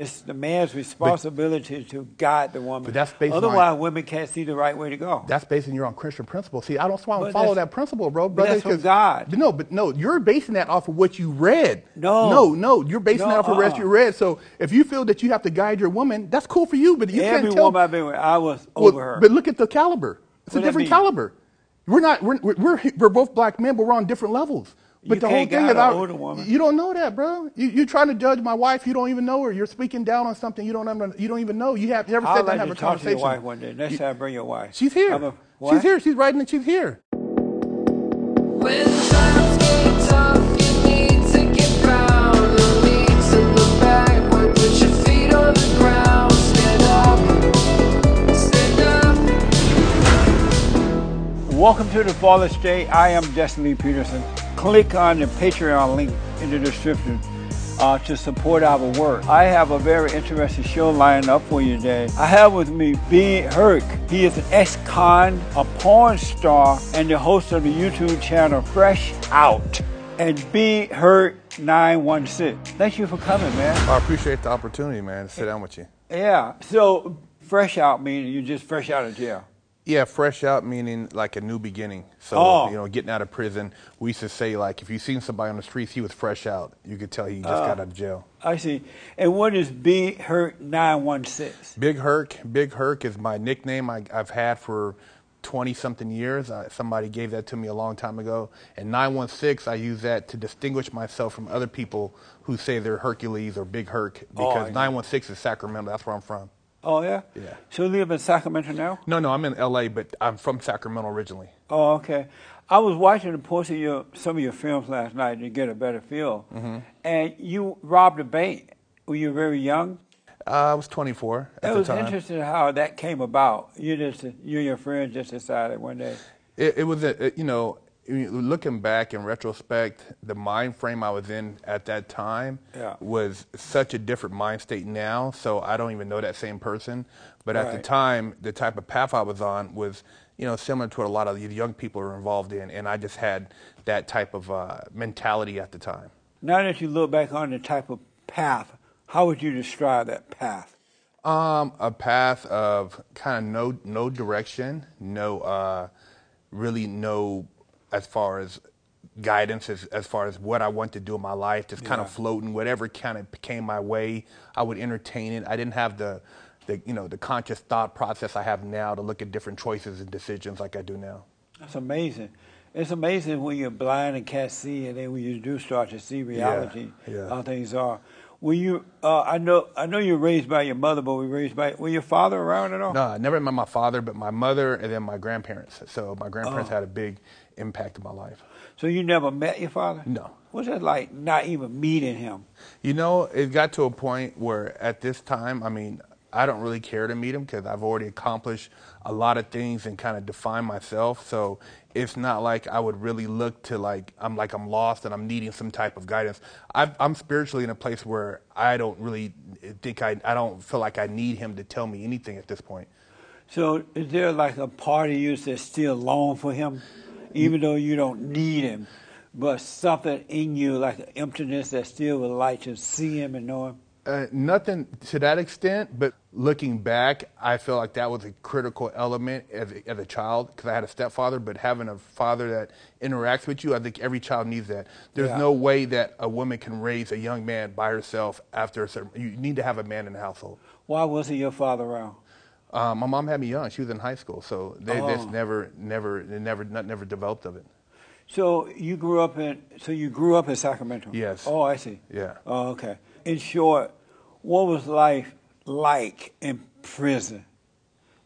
It's the man's responsibility to guide the woman. But that's based on- Otherwise, women can't see the right way to go. That's basing your own Christian principle. See, I don't want But to follow that principle, bro. but Brother, that's from God. No, but no, you're basing that off of what you read. No. no, no, you're basing No, that off of what uh-uh. you read. So if you feel that you have to guide your woman, that's cool for you. But you Every can't tell. woman I've been with, I was Well, over her. But look at the caliber. It's What a different caliber. We're not. We're, we're we're both black men, but we're on different levels. But You the whole can't thing guide is, older woman. you don't know that, bro. You, you're trying to judge my wife. You don't even know her. You're speaking down on something you don't. Under, you don't even know. You have you ever I'd sat down like and have to a talk to your wife one day. Next time, bring your wife. She's here. A- she's here. She's writing and she's here. When times get tough, you need to get down. No need to look backward. Put your feet on the ground. Stand up. Welcome to the Fallen State. I am Jesse Lee Peterson. Click on the Patreon link in the description uh, to support our work. I have a very interesting show lined up for you today. I have with me Big Herc. He is an ex-con, a porn star, and the host of the YouTube channel Fresh Out. And Big Herc 916. Thank you for coming, man. I appreciate the opportunity, man, to sit down with you. Yeah. So fresh out meaning you just fresh out of jail. Yeah, fresh out meaning like a new beginning. So Oh. you know, getting out of prison, we used to say like if you seen somebody on the streets, he was fresh out. You could tell he just Oh. got out of jail. I see. And what is Big Herc 916? Big Herc, Big Herc is my nickname I, I've had for 20 something years. Uh, somebody gave that to me a long time ago. And 916, I use that to distinguish myself from other people who say they're Hercules or Big Herc Oh, because yeah. 916 is Sacramento. That's where I'm from. Oh yeah. Yeah. So you live in Sacramento now? No, no, I'm in LA, but I'm from Sacramento originally. Oh okay. I was watching a portion of your some of your films last night to get a better feel, Mm-hmm. and you robbed a bank when you were very young. Uh, I was 24 at It the was time. interesting how that came about. You just you and your friends just decided one day. It, it was, a, it- you know, looking back in retrospect, the mind frame I was in at that time Yeah. was such a different mind state now. So I don't even know that same person. But at the time, the type of path I was on was, you know, similar to what a lot of the young people are involved in. And I just had that type of uh, mentality at the time. Now that you look back on the type of path, how would you describe that path? Um, a path of kind of no no direction, no uh, really no as far as guidance as as far as what I want to do in my life, just kind of floating, whatever kind of came my way, I would entertain it. I didn't have the the you know the conscious thought process I have now to look at different choices and decisions like I do now. That's amazing. It's amazing when you're blind and can't see, and then when you do start to see reality, yeah. how things are. Were you? Uh, I know. I know you were raised by your mother, but were you raised by? Were your father around at all? No, I never met my father, but my mother and then my grandparents. So my grandparents Oh. had a big impact in my life. So you never met your father? No. What's it like not even meeting him? You know, it got to a point where at this time, I mean, I don't really care to meet him because I've already accomplished a lot of things and kind of defined myself. So it's not like I would really look to like I'm like I'm lost and I'm needing some type of guidance. I've, I'm spiritually in a place where I don't really think I I don't feel like I need him to tell me anything at this point. So is there like a part of you that still long for him, even though you don't need him, but something in you like an emptiness that still would like to see him and know him? Uh, nothing to that extent, but looking back, I feel like that was a critical element as a, as a child because I had a stepfather. But having a father that interacts with you, I think every child needs that. There's Yeah. no way that a woman can raise a young man by herself after a certain. You need to have a man in the household. Why wasn't your father around? Uh, my mom had me young; she was in high school, so they just Oh. never, never, never, not, never developed of it. So you grew up in so you grew up in Sacramento. Yes. Oh, I see. Yeah. Oh, okay. In short, what was life like in prison?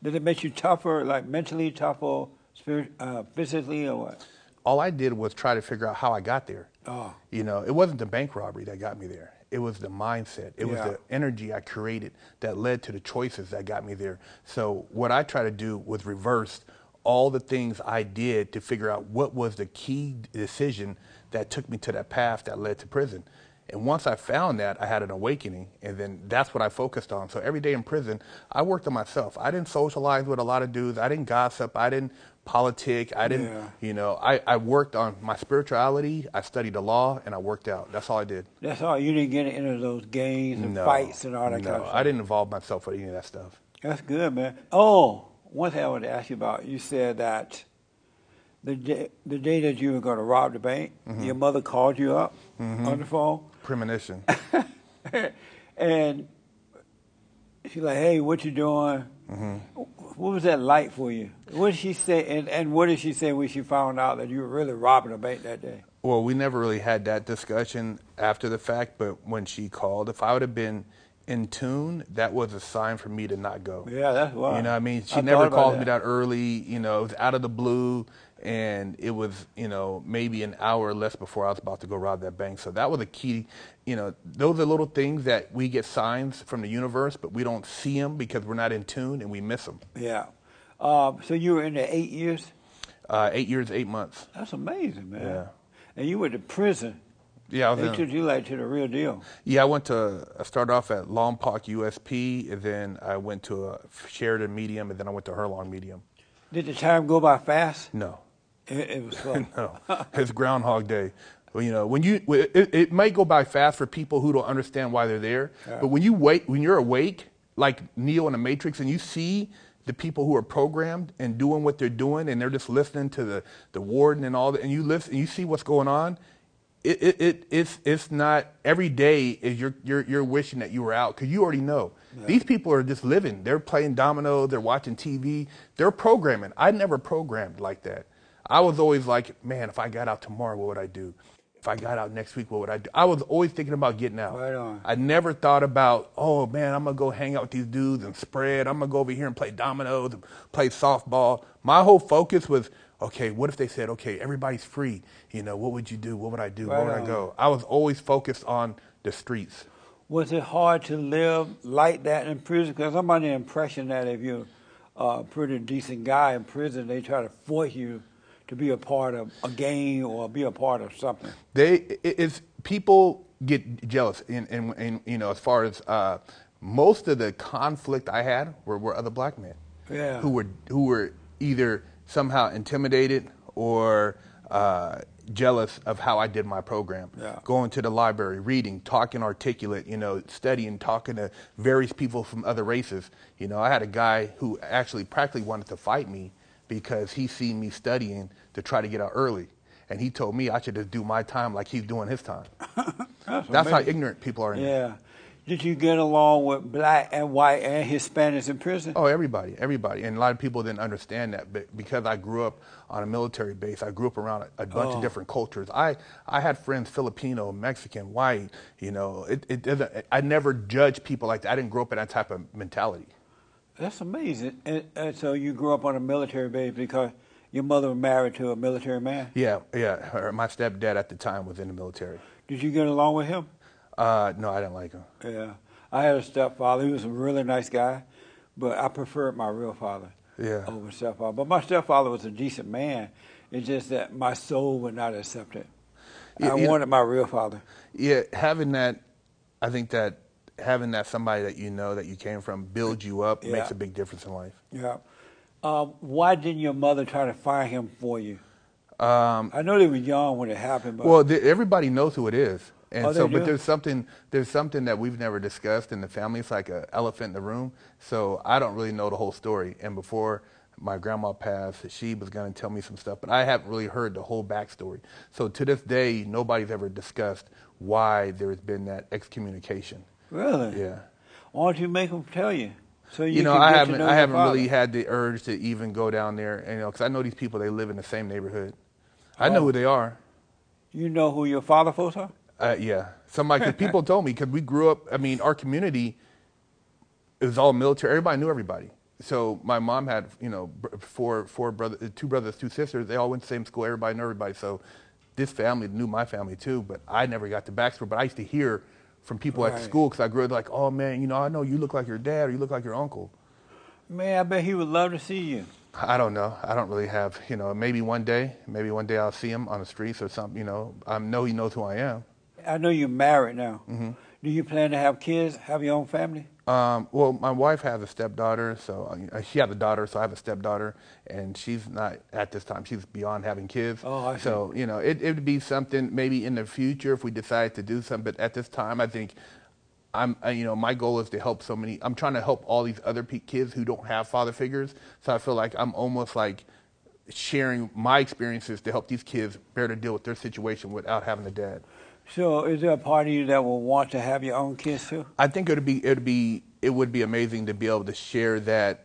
Did it make you tougher, like mentally tougher, spirit, uh, physically, or what? all I did was try to figure out how I got there. Oh. You know, it wasn't the bank robbery that got me there. It was the mindset. It was the energy I created that led to the choices that got me there. So what I try to do was reverse all the things I did to figure out what was the key decision that took me to that path that led to prison. And once I found that, I had an awakening, and then that's what I focused on. So every day in prison, I worked on myself. I didn't socialize with a lot of dudes. I didn't gossip. I didn't politic. I didn't, Yeah. you know, I, I worked on my spirituality. I studied the law, and I worked out. That's all I did. That's all. You didn't get into those games and No, fights and all that no, kind of stuff. I didn't involve myself with any of that stuff. That's good, man. Oh, one thing I wanted to ask you about. You said that the day, the day that you were going to rob the bank, Mm-hmm. your mother called you up on the phone, Premonition. and she's like, "Hey, what you doing?" Mm-hmm. What was that like for you? What did she say? And, and what did she say when she found out that you were really robbing a bank that day? Well, we never really had that discussion after the fact, but when she called, if I would have been in tune, that was a sign for me to not go. Yeah, that's why. You know what I mean? She I never called me that early. You know, it was out of the blue, and it was, you know, maybe an hour or less before I was about to go rob that bank. So that was a key. You know, those are little things that we get signs from the universe, but we don't see them because we're not in tune and we miss them. Yeah. Um, so you were in there eight years. Uh, eight years, eight months. That's amazing, man. Yeah. And you went to prison. Yeah, I was They took you like to the real deal. Yeah, I went to. I started off at Lompoc USP, and then I went to a Sheridan Medium, and then I went to Herlong Medium. Did the time go by fast? No, It, it was slow. no, it's Groundhog Day. Well, you know, when you it, it might go by fast for people who don't understand why they're there, Yeah. but when you wait, when you're awake, like Neo in the Matrix, and you see the people who are programmed and doing what they're doing, and they're just listening to the the warden and all that, and you listen, and you see what's going on. It, it, it it's it's not every day is you're you're you're wishing that you were out because you already know these people are just living. They're playing domino. They're watching TV. They're programming. I never programmed like that. I was always like, man, if I got out tomorrow, what would I do? If I got out next week, what would I do? I was always thinking about getting out. Right on. I never thought about, oh man, I'm gonna go hang out with these dudes and spread. I'm gonna go over here and play dominoes and play softball. My whole focus was, okay, what if they said, okay, everybody's free? You know, what would you do? What would I do? Right Where would on. I go? I was always focused on the streets. Was it hard to live like that in prison? Because I'm under the impression that if you're a pretty decent guy in prison, they try to force you to be a part of a game or be a part of something. They it's people get jealous, and, and, and you know, as far as uh, most of the conflict I had were, were other black men, Yeah. who were who were either somehow intimidated or uh, jealous of how I did my program. Yeah. Going to the library, reading, talking articulate, you know, studying, talking to various people from other races. You know, I had a guy who actually practically wanted to fight me because he seen me studying to try to get out early. And he told me I should just do my time like he's doing his time. That's, That's how ignorant people are. Yeah. Did you get along with black and white and Hispanics in prison? Oh, everybody, everybody, and a lot of people didn't understand that. But because I grew up on a military base, I grew up around a, a bunch Oh. of different cultures. I, I had friends Filipino, Mexican, white. You know, it, it doesn't. I never judge people like that. I didn't grow up in that type of mentality. That's amazing. And, and so you grew up on a military base because your mother was married to a military man. Yeah, yeah. Her, my stepdad at the time was in the military. Did you get along with him? Uh, no, I didn't like him. Yeah. I had a stepfather. He was a really nice guy, but I preferred my real father Yeah. over stepfather. But my stepfather was a decent man. It's just that my soul would not accept it. Yeah, I you know- wanted my real father. Yeah, having that, I think that having that somebody that you know that you came from build you up Yeah. makes a big difference in life. Yeah. Um, why didn't your mother try to find him for you? Um, I know they were young when it happened, but Well, th- everybody knows who it is, and Oh, so but do? there's something there's something that we've never discussed in the family. It's like an elephant in the room. So I don't really know the whole story. And before my grandma passed, she was going to tell me some stuff, but I haven't really heard the whole backstory. So to this day, nobody's ever discussed why there's been that excommunication. Really, Yeah. why don't you make them tell you? So you, You know, I haven't to know I haven't father. really had the urge to even go down there, and, you know, because I know these people. They live in the same neighborhood. I know Oh. who they are. You know who your father folks are? Uh, yeah, somebody. Cause people told me because we grew up. I mean, our community it was all military. Everybody knew everybody. So my mom had, you know, four four brothers, two brothers, two sisters. They all went to the same school. Everybody knew everybody. So this family knew my family too. But I never got the backstory. But I used to hear from people at Right. the school because I grew up like, oh man, you know, I know you look like your dad or you look like your uncle. Man, I bet he would love to see you. I don't know. I don't really have, you know, maybe one day, maybe one day I'll see him on the streets or something, you know. I know he knows who I am. I know you're married now. Mm-hmm. Do you plan to have kids, have your own family? Um, well, my wife has a stepdaughter, so uh, she has a daughter, so I have a stepdaughter, and she's not at this time. She's beyond having kids. Oh, I see. So you know, it it would be something maybe in the future if we decide to do something. But at this time, I think I'm uh, you know my goal is to help so many. I'm trying to help all these other pe- kids who don't have father figures. So I feel like I'm almost like sharing my experiences to help these kids better deal with their situation without having a dad. So, is there a part of you that will want to have your own kids too? I think it'd be it'd be it would be amazing to be able to share that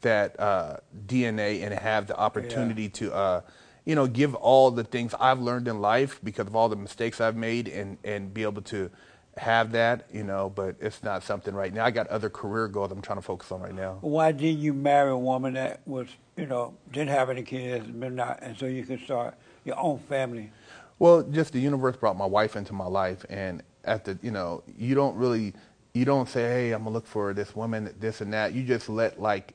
that uh, DNA and have the opportunity to uh, you know give all the things I've learned in life because of all the mistakes I've made and and be able to have that you know but it's not something right now I got other career goals I'm trying to focus on right now Why didn't you marry a woman that was, you know, didn't have any kids, but not, and so you could start your own family? Well, just the universe brought my wife into my life, and at the you know you don't really you don't say hey I'm gonna look for this woman this and that. You just let like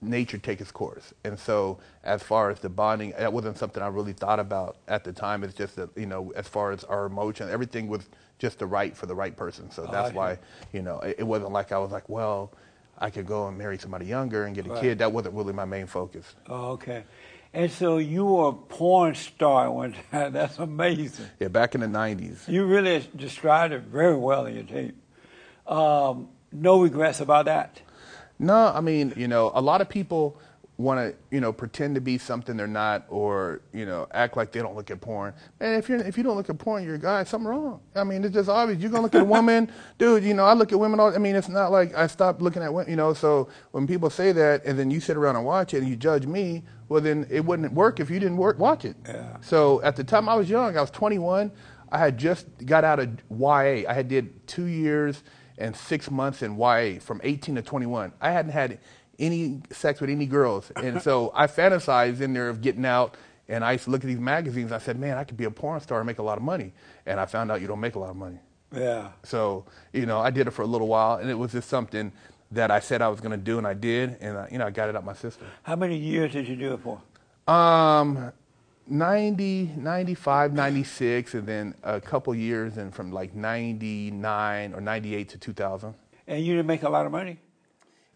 nature take its course. And so as far as the bonding, that wasn't something I really thought about at the time. It's just that you know as far as our emotion, everything was just the right for the right person. So that's why you know it, it wasn't like I was like well. I could go and marry somebody younger and get a Right. kid. That wasn't really my main focus. Oh, okay. And so you were a porn star one time. That's amazing. Yeah, back in the '90s. You really described it very well in your tape. Um, no regrets about that. No, I mean, you know, a lot of people want to, you know, pretend to be something they're not, or you know, act like they don't look at porn. And if you if you don't look at porn, you're a guy. Something wrong. I mean, it's just obvious. You're gonna look at a woman, dude. You know, I look at women all. I mean, it's not like I stopped looking at women. You know, so when people say that, and then you sit around and watch it, and you judge me, well, then it wouldn't work if you didn't work, watch it. Yeah. So at the time I was young, I was 21. I had just got out of YA. I had did two years and six months in YA from 18 to 21. I hadn't had any sex with any girls, and so I fantasized in there of getting out. And I used to look at these magazines. I said, "Man, I could be a porn star and make a lot of money." And I found out you don't make a lot of money. Yeah. So you know, I did it for a little while, and it was just something that I said I was going to do, and I did, and I, you know, I got it out my system. How many years did you do it for? Um, 90, 95, 96, and then a couple years, and from like 99 or 98 to 2000. And you didn't make a lot of money?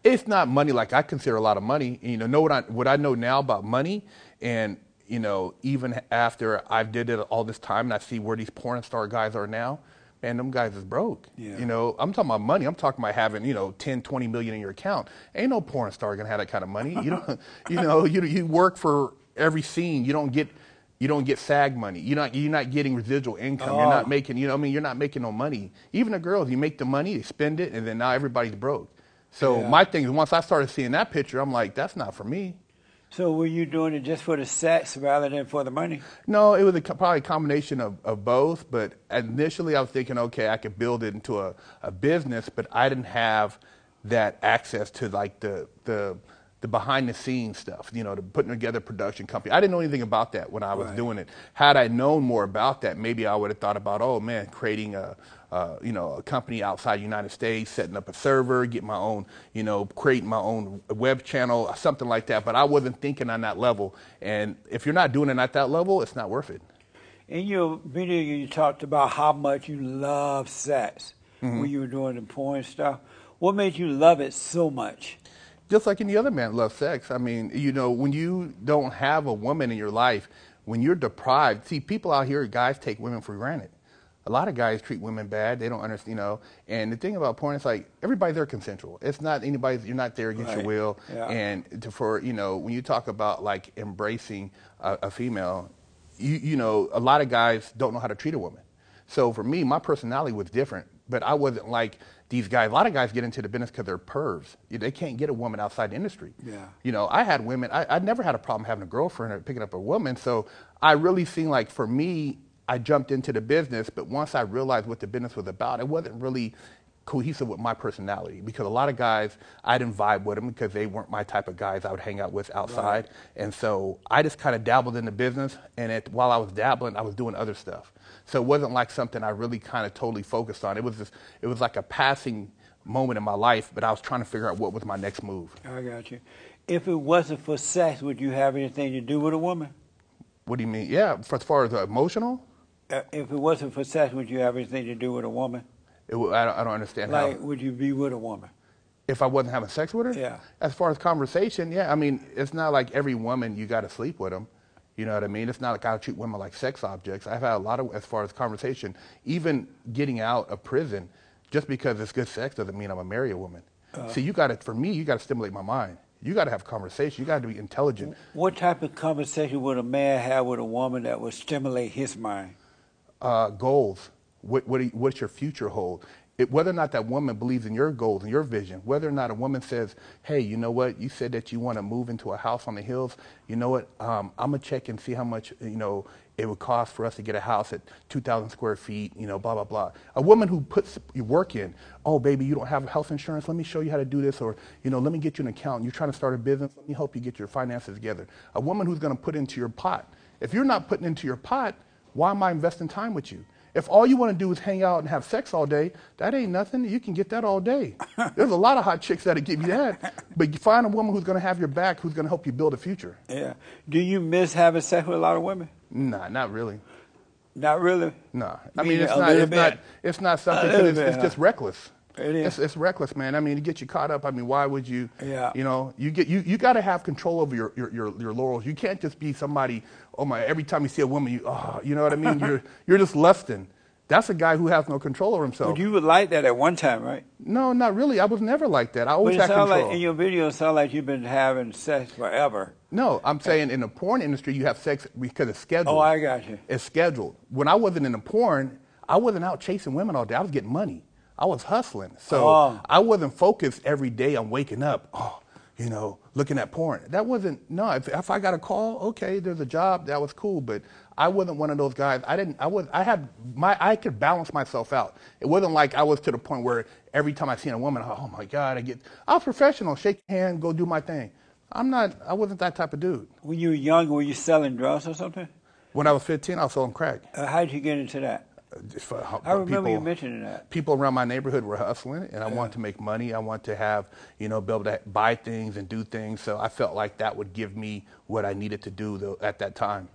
It's not money like I consider a lot of money. You know, know what I what I know now about money, and you know, even after I've did it all this time, and I see where these porn star guys are now. Man, them guys is broke. Yeah. You know, I'm talking about money. I'm talking about having, you know, 10, 20 million in your account. Ain't no porn star gonna have that kind of money. You don't, you know, you you work for every scene. You don't get, you don't get SAG money. You're not, you're not getting residual income. You're Oh. not making, you know, I mean, you're not making no money. Even the girls, you make the money, they spend it, and then now everybody's broke. So Yeah. my thing is, once I started seeing that picture, I'm like, that's not for me. So were you doing it just for the sex rather than for the money? No, it was a, probably a combination of, of both. But initially, I was thinking, okay, I could build it into a, a business, but I didn't have that access to like the the the behind the scenes stuff. You know, the putting together production company. I didn't know anything about that when I was Right. doing it. Had I known more about that, maybe I would have thought about, oh man, creating a. Uh, you know, a company outside the United States, setting up a server, get my own, you know, creating my own web channel, something like that. But I wasn't thinking on that level. And if you're not doing it at that level, it's not worth it. In your video, you talked about how much you love sex Mm-hmm. when you were doing the porn stuff. What made you love it so much? just like any other man loves sex. I mean, you know, when you don't have a woman in your life, when you're deprived, see, people out here, guys take women for granted. A lot of guys treat women bad. They don't understand, you know. And the thing about porn is like everybody's there consensual. It's not anybody. You're not there against Right. your will. Yeah. And to, for you know, when you talk about like embracing a, a female, you you know, a lot of guys don't know how to treat a woman. So for me, my personality was different, but I wasn't like these guys. A lot of guys get into the business because they're pervs. They can't get a woman outside the industry. Yeah. You know, I had women. I, I never had a problem having a girlfriend or picking up a woman. So I really seen like for me, I jumped into the business, but once I realized what the business was about, it wasn't really cohesive with my personality because a lot of guys I didn't vibe with them because they weren't my type of guys I would hang out with outside, and so I just kind of dabbled in the business. And it, while I was dabbling, I was doing other stuff. So it wasn't like something I really kind of totally focused on. It was just, it was like a passing moment in my life, but I was trying to figure out what was my next move. I got you. If it wasn't for sex, would you have anything to do with a woman? What do you mean? Yeah, for, as far as uh, emotional. Uh, if it wasn't for sex, would you have anything to do with a woman? It, I, don't, I don't understand how. Would you be with a woman? If I wasn't having sex with her? Yeah. As far as conversation, yeah. I mean, it's not like every woman you got to sleep with them. You know what I mean? It's not like I treat women like sex objects. I've had a lot of, as far as conversation, even getting out of prison, just because it's good sex doesn't mean I'm gonna marry a woman. See, you got to, for me, you got to stimulate my mind. You got to have conversation. You got to be intelligent. What type of conversation would a man have with a woman that would stimulate his mind? Uh, goals. What, what what's your future hold? It, whether or not that woman believes in your goals and your vision, whether or not a woman says, "Hey, you know what? You said that you want to move into a house on the hills. You know what? Um, I'm gonna check and see how much you know it would cost for us to get a house at 2,000 square feet. You know, blah blah blah. A woman who puts your work in. Oh, baby, you don't have health insurance. Let me show you how to do this, or you know, let me get you an account. You're trying to start a business. Let me help you get your finances together. A woman who's gonna put into your pot. If you're not putting into your pot, why am I investing time with you? If all you want to do is hang out and have sex all day, that ain't nothing. You can get that all day. There's a lot of hot chicks that'll give you that. But you find a woman who's going to have your back, who's going to help you build a future. Yeah. Do you miss having sex with a lot of women? Nah, not really. Not really. Nah. I Meaning mean, it's not. It's bit. not. It's not something. A 'cause little It's, bit, it's huh? just reckless. It is. It's, it's reckless, man. I mean, to get you caught up. I mean, why would you? Yeah. You know, you get you. You got to have control over your, your your your laurels. You can't just be somebody. Oh my! Every time you see a woman, you. Oh, you know what I mean? You're you're just lusting. That's a guy who has no control over himself. But you would like that at one time, right? No, not really. I was never like that. I always But it had sounds control. like in your video, it sounds like you've been having sex forever. no, I'm saying in the porn industry, you have sex because it's scheduled. Oh, I got you. It's scheduled. When I wasn't in the porn, I wasn't out chasing women all day. I was getting money. I was hustling. So Oh. I wasn't focused every day on waking up, oh, you know, looking at porn. That wasn't, no, if, if I got a call, okay, there's a job, that was cool. But I wasn't one of those guys. I didn't, I was, I had, my, I could balance myself out. It wasn't like I was to the point where every time I seen a woman, oh my God, I get, I was professional, shake your hand, go do my thing. I'm not, I wasn't that type of dude. When you were young, were you selling drugs or something? When I was 15, I was selling crack. Uh, how did you get into that? Just for I remember you people- mentioning that. people around my neighborhood were hustling and I wanted to make money. I wanted to have, you know, be able to buy things and do things. So I felt like that would give me what I needed to do though, at that time.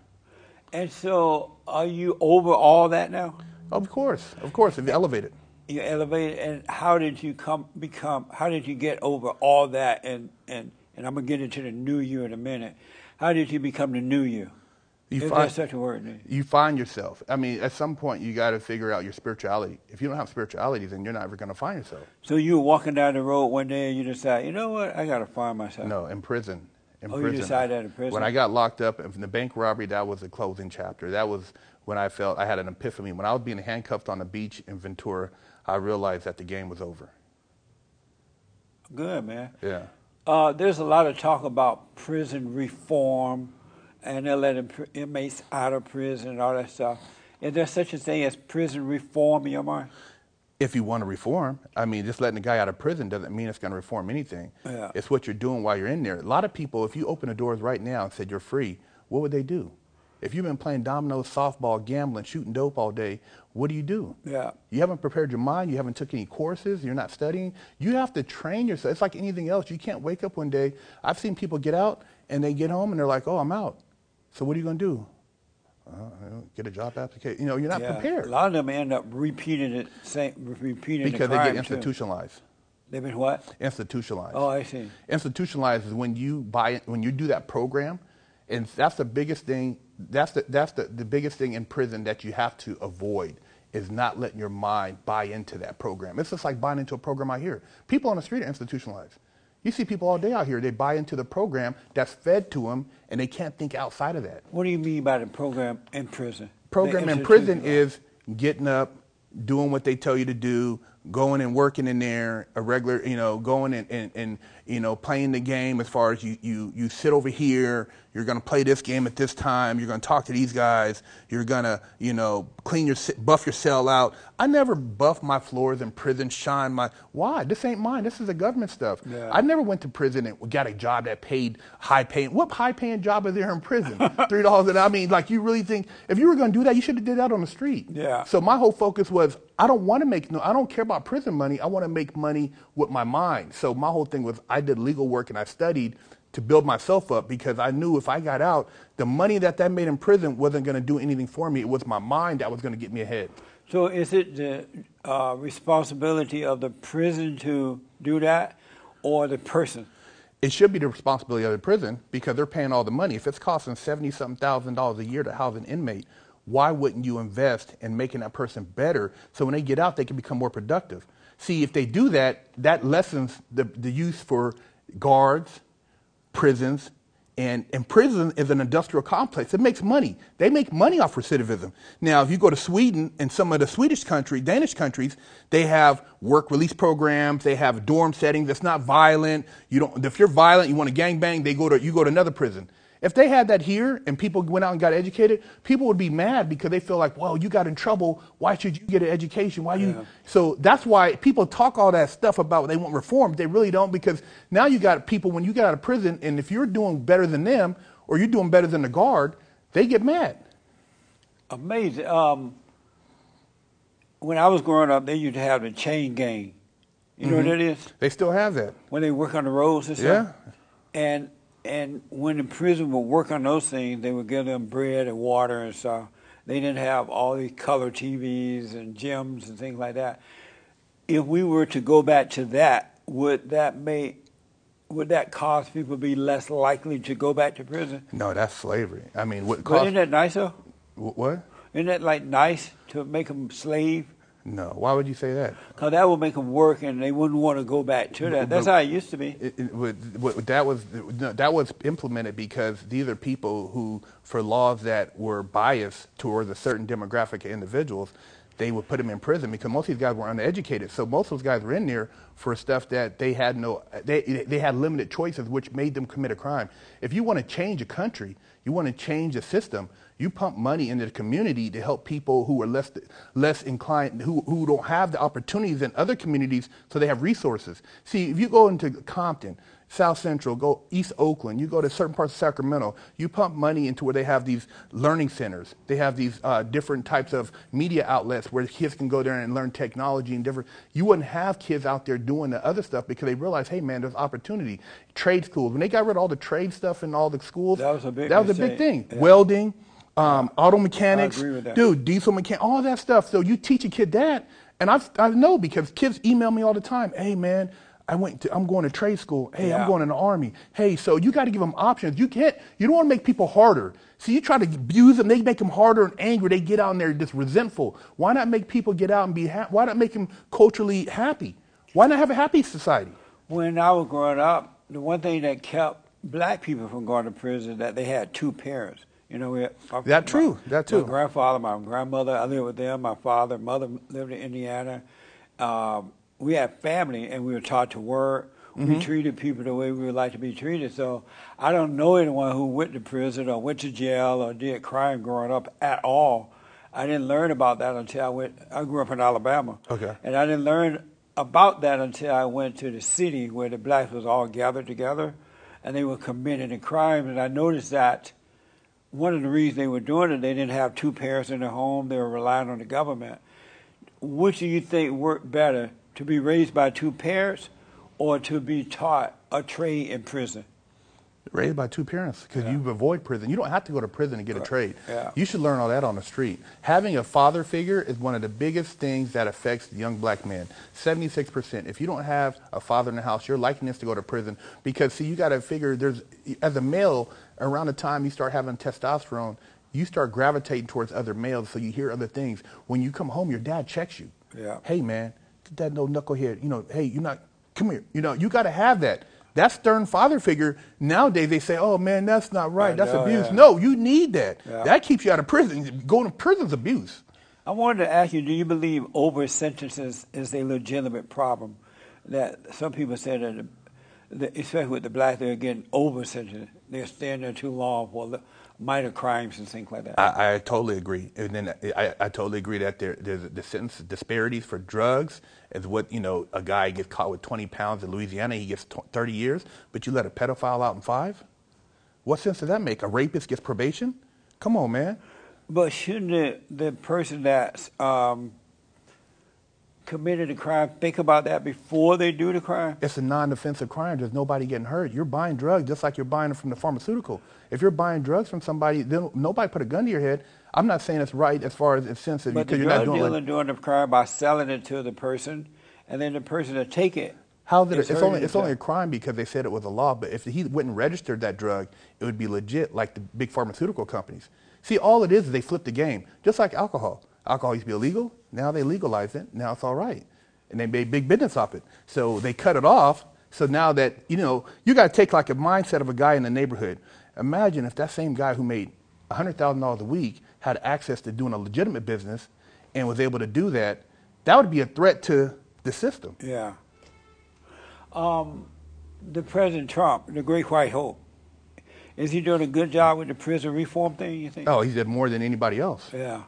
And so, are you over all that now? Of course, of course, if you elevate it. You elevated, and how did you come become? How did you get over all that? And and and I'm gonna get into the new you in a minute. How did you become the new you? You If find, such a word. you find yourself. I mean, at some point, you got to figure out your spirituality. If you don't have spirituality, then you're not ever going to find yourself. So you were walking down the road one day, and you decide, you know what? I gotta find myself. No, in prison. In Oh, you prison. decided that in prison? When I got locked up in the bank robbery, that was the closing chapter. That was when I felt I had an epiphany. When I was being handcuffed on the beach in Ventura, I realized that the game was over. Good man. Yeah. Uh, there's a lot of talk about prison reform, and they're letting inmates out of prison and all that stuff. Is there such a thing as prison reform in your mind? If you want to reform, I mean, just letting a guy out of prison doesn't mean it's going to reform anything. Yeah. It's what you're doing while you're in there. A lot of people, if you open the doors right now and said you're free, what would they do? If you've been playing dominoes, softball, gambling, shooting dope all day, what do you do? Yeah. You haven't prepared your mind. You haven't took any courses. You're not studying. You have to train yourself. It's like anything else. You can't wake up one day. I've seen people get out and they get home and they're like, "Oh, I'm out." So what are you going to do? Uh, get a job application. You know, you're not Yeah. prepared A lot of them end up repeating it, same, repeating because the they get too. institutionalized. They've been what? Institutionalized. Oh, I see. Institutionalized is when you buy it, when you do that program, and that's the biggest thing. That's the that's the, the biggest thing in prison that you have to avoid is not letting your mind buy into that program. It's just like buying into a program out here. People on the street are institutionalized. You see people all day out here. They buy into the program that's fed to them, and they can't think outside of that. What do you mean by the program in prison? Program in prison is getting up, doing what they tell you to do, going and working in there, a regular, you know, going and, and, and you know, playing the game as far as you, you, you sit over here, you're going to play this game at this time, you're going to talk to these guys, you're going to, you know, clean your, buff your cell out. I never buff my floors in prison, shine my, why? This ain't mine. This is the government stuff. Yeah. I never went to prison and got a job that paid high paying. What high paying job is there in prison? Three dollars an hour. I mean, like you really think if you were going to do that, you should have did that on the street. Yeah. So my whole focus was I don't want to make no. I don't care about prison money. I want to make money with my mind. So my whole thing was I did legal work and I studied to build myself up because I knew if I got out, the money that that made in prison wasn't going to do anything for me. It was my mind that was going to get me ahead. So is it the uh, responsibility of the prison to do that, or the person? It should be the responsibility of the prison because they're paying all the money. If it's costing seventy something thousand dollars a year to house an inmate, why wouldn't you invest in making that person better so when they get out they can become more productive? See, if they do that, that lessens the, the use for guards, prisons, and, and prison is an industrial complex. It makes money. They make money off recidivism. Now, if you go to Sweden and some of the Swedish country, Danish countries, they have work release programs. They have dorm settings. It's not violent. You don't. If you're violent, you want to gang bang. they go to you go to another prison. If they had that here and people went out and got educated, people would be mad because they feel like, well, you got in trouble. Why should you get an education? Why you? Yeah. So that's why people talk all that stuff about they want reform. They really don't because now you got people when you get out of prison and if you're doing better than them or you're doing better than the guard, they get mad. Amazing. Um, when I was growing up, they used to have the chain gang. You know what that is? They still have that. When they work on the roads and stuff. Yeah. And and when the prison would work on those things, they would give them bread and water and stuff. They didn't have all these color TVs and gyms and things like that. If we were to go back to that, would that make would that cause people to be less likely to go back to prison? No, that's slavery. I mean, what? But isn't that nice though? What? Isn't that like nice to make them slave? No. Why would you say that? Because that would make them work, and they wouldn't want to go back to that. That's how it used to be. It, it, would- that was that was implemented because these are people who, for laws that were biased towards a certain demographic of individuals, they would put them in prison because most of these guys were uneducated. So most of those guys were in there for stuff that they had no they they had limited choices, which made them commit a crime. If you want to change a country, you want to change a system. You pump money into the community to help people who are less less inclined, who, who don't have the opportunities in other communities, so they have resources. See, if you go into Compton, South Central, go East Oakland, you go to certain parts of Sacramento, you pump money into where they have these learning centers. They have these uh, different types of media outlets where kids can go there and learn technology and different. You wouldn't have kids out there doing the other stuff because they realize, hey man, there's opportunity. Trade schools. When they got rid of all the trade stuff in all the schools, That was a big that was a big thing. Yeah. Welding, um, auto mechanics, I agree with that. dude, diesel mechanic, all that stuff. So you teach a kid that, and I I know because kids email me all the time. Hey man, I went to, I'm going to trade school. Hey, Yeah. I'm going in the army. Hey, so you got to give them options. You can't. You don't want to make people harder. So you try to abuse them. They make them harder and angry. They get out and they're just resentful. Why not make people get out and be? Ha- why not make them culturally happy? Why not have a happy society? When I was growing up, the one thing that kept black people from going to prison that they had two parents. You know, we had, my, That true. That My grandfather, my grandmother, I lived with them. My father, mother lived in Indiana. Um, we had family, and we were taught to work. Mm-hmm. We treated people the way we would like to be treated. So I don't know anyone who went to prison or went to jail or did crime growing up at all. I didn't learn about that until I went. I grew up in Alabama. Okay. And I didn't learn about that until I went to the city where the blacks was all gathered together, and they were committing a crime. And I noticed that one of the reasons they were doing it, they didn't have two parents in their home. They were relying on the government. Which do you think worked better, to be raised by two parents, or to be taught a trade in prison? Raised by two parents because you avoid prison. You don't have to go to prison to get a trade. Yeah. You should learn all that on the street. Having a father figure is one of the biggest things that affects young black men. 76%. If you don't have a father in the house, you're likeness to go to prison because, see, you got to figure there's, as a male, around the time you start having testosterone, you start gravitating towards other males, so you hear other things. When you come home, your dad checks you. Yeah. Hey, man, get that no knucklehead. You know, hey, you're not, come here. You know, you got to have that. That stern father figure, nowadays they say, oh man, that's not right. I That's know, abuse. yeah. No, you need that. Yeah. That keeps you out of prison. Going to prison's abuse. I wanted to ask you, do you believe over sentences is a legitimate problem? That some people say that, especially with the black, they're getting over sentenced. They're staying too long for the minor crimes and things like that. I, I totally agree, and then I, I totally agree that there, there's the sentence disparities for drugs is what you know. A guy gets caught with 20 pounds in Louisiana, he gets 30 years, but you let a pedophile out in five. What sense does that make? A rapist gets probation? Come on, man. But shouldn't the, the person that's um, committed a crime think about that before they do the crime? It's a non-defensive crime. There's nobody getting hurt. You're buying drugs just like you're buying them from the pharmaceutical. If you're buying drugs from somebody, then nobody put a gun to your head. I'm not saying it's right as far as it's sensitive But the because you're not drug doing dealer like, doing the crime by selling it to the person, and then the person to take it. How did it, is it's only it's only a crime because they said it was a law. But if he wouldn't registered that drug, it would be legit, like the big pharmaceutical companies. See, all it is is they flip the game, just like alcohol. Alcohol used to be illegal. Now they legalized it. Now it's all right, and they made big business off it. So they cut it off. So now that you know, you got to take like a mindset of a guy in the neighborhood. Imagine if that same guy who made hundred thousand dollars a week had access to doing a legitimate business and was able to do that. That would be a threat to the system. Yeah. Um, the President Trump, the Great White Hope, is he doing a good job with the prison reform thing? You think? Oh, he did more than anybody else. Yeah.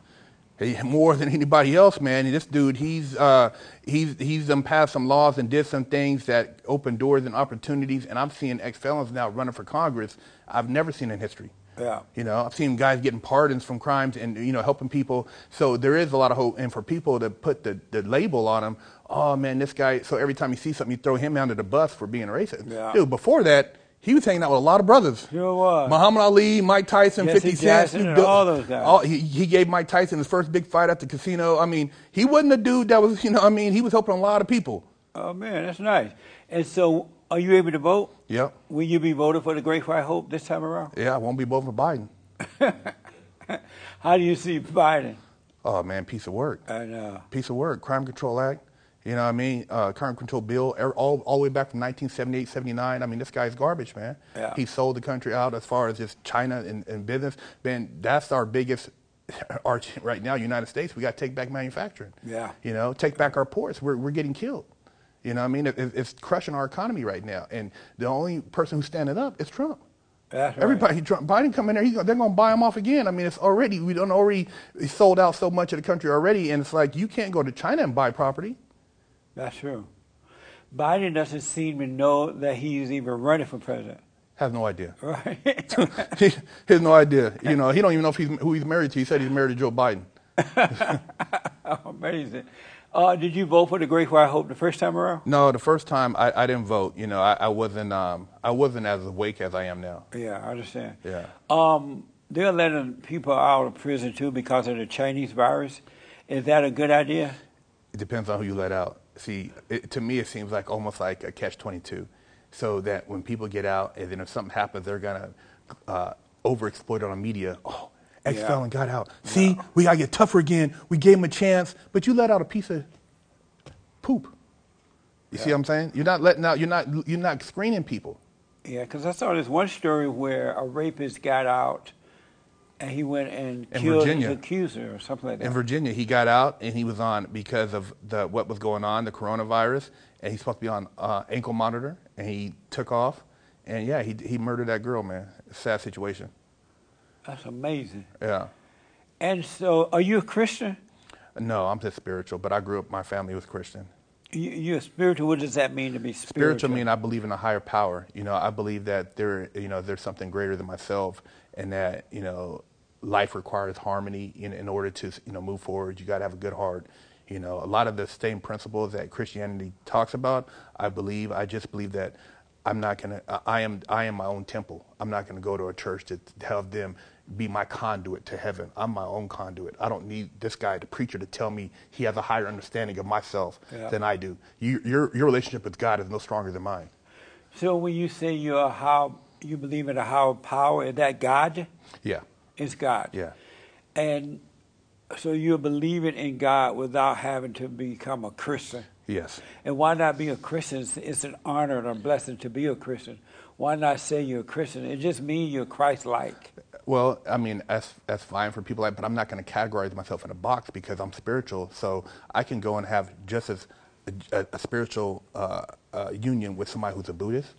He, more than anybody else, man. This dude, he's uh, he's he's um, passed some laws and did some things that open doors and opportunities. And I'm seeing ex felons now running for Congress. I've never seen in history. Yeah. You know, I've seen guys getting pardons from crimes and you know helping people. So there is a lot of hope. And for people to put the, the label on him, oh man, this guy. So every time you see something, you throw him under the bus for being racist. Yeah. Dude, before that, he was hanging out with a lot of brothers. Sure was. Muhammad Ali, Mike Tyson, Jesse 50 Cent. Jackson, Snoop all those guys. All- he, he gave Mike Tyson his first big fight at the casino. I mean, he wasn't a dude that was, you know, I mean, he was helping a lot of people. Oh man, that's nice. And so, are you able to vote? Yep. Will you be voting for the Great White Hope this time around? Yeah, I won't be voting for Biden. How do you see Biden? Oh, man, piece of work. And uh, Piece of work. Crime Control Act. You know what I mean? Uh, crime Control Bill, er- all, all the way back from 1978, 79. I mean, this guy's garbage, man. Yeah. He sold the country out as far as just China and, and business. Man, that's our biggest arch right now, United States. We got to take back manufacturing. Yeah. You know, take back our ports. We're, we're getting killed. You know what I mean? It, it- it's crushing our economy right now. And the only person who's standing up is Trump. that's right. Everybody, Trump, Biden come in there, he's, they're going to buy him off again. I mean, it's already, we don't already sold out so much of the country already. And it's like, you can't go to China and buy property. That's true. Biden doesn't seem to know that he's even running for president, Has no idea. right? he, he has no idea. You know, he don't even know if he's, who he's married to. He said he's married to Joe Biden. Amazing. Uh, did you vote for the Great White Hope the first time around? No, the first time I, I didn't vote. You know, I, I wasn't um, I wasn't as awake as I am now. Yeah, I understand. Yeah. Um, they're letting people out of prison too because of the Chinese virus. Is that a good idea? It depends on who you let out. See, it, to me, it seems like almost like a catch-22. So that when people get out, and then if something happens, they're gonna uh, overexploit it on media. Oh, ex-felon got out. See, we gotta get tougher again. We gave him a chance, but you let out a piece of poop. You see what I'm saying? You're not letting out. You're not. You're not screening people. Yeah, because I saw this one story where a rapist got out and he went and In killed Virginia. his accuser or something like that. In Virginia, he got out and he was on because of the what was going on, the coronavirus, and he's supposed to be on uh, ankle monitor, and he took off, and yeah, he he murdered that girl, man. Sad situation. That's amazing. Yeah. And so, are you a Christian? No, I'm just spiritual, but I grew up. My family was Christian. You, you're spiritual. What does that mean to be spiritual? Spiritual mean I believe in a higher power. You know, I believe that there, you know, there's something greater than myself, and that you know, life requires harmony in, in order to you know move forward. You got to have a good heart. You know, a lot of the same principles that Christianity talks about, I believe. I just believe that I'm not gonna. I am. I am my own temple. I'm not gonna go to a church to have them be my conduit to heaven. I'm my own conduit. I don't need this guy, the preacher, to tell me he has a higher understanding of myself Yeah. than I do. You, your your relationship with God is no stronger than mine. So, when you say you're how you believe in a higher power, is that God? Yeah, It's God. yeah. And so you're believing in God without having to become a Christian. Yes. And why not be a Christian? It's- It's an honor and a blessing to be a Christian. Why not say you're a Christian? It just means you're Christ-like. Well, I mean, that's that's fine for people like, but I'm not going to categorize myself in a box because I'm spiritual. So I can go and have just as a, a, a spiritual uh, uh, union with somebody who's a Buddhist,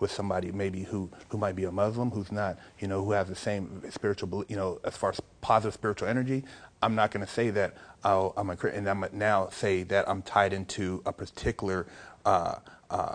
with somebody maybe who who might be a Muslim, who's not, you know, who has the same spiritual, you know, as far as positive spiritual energy. I'm not going to say that oh, I'm a and I'm now say that I'm tied into a particular. Uh, uh,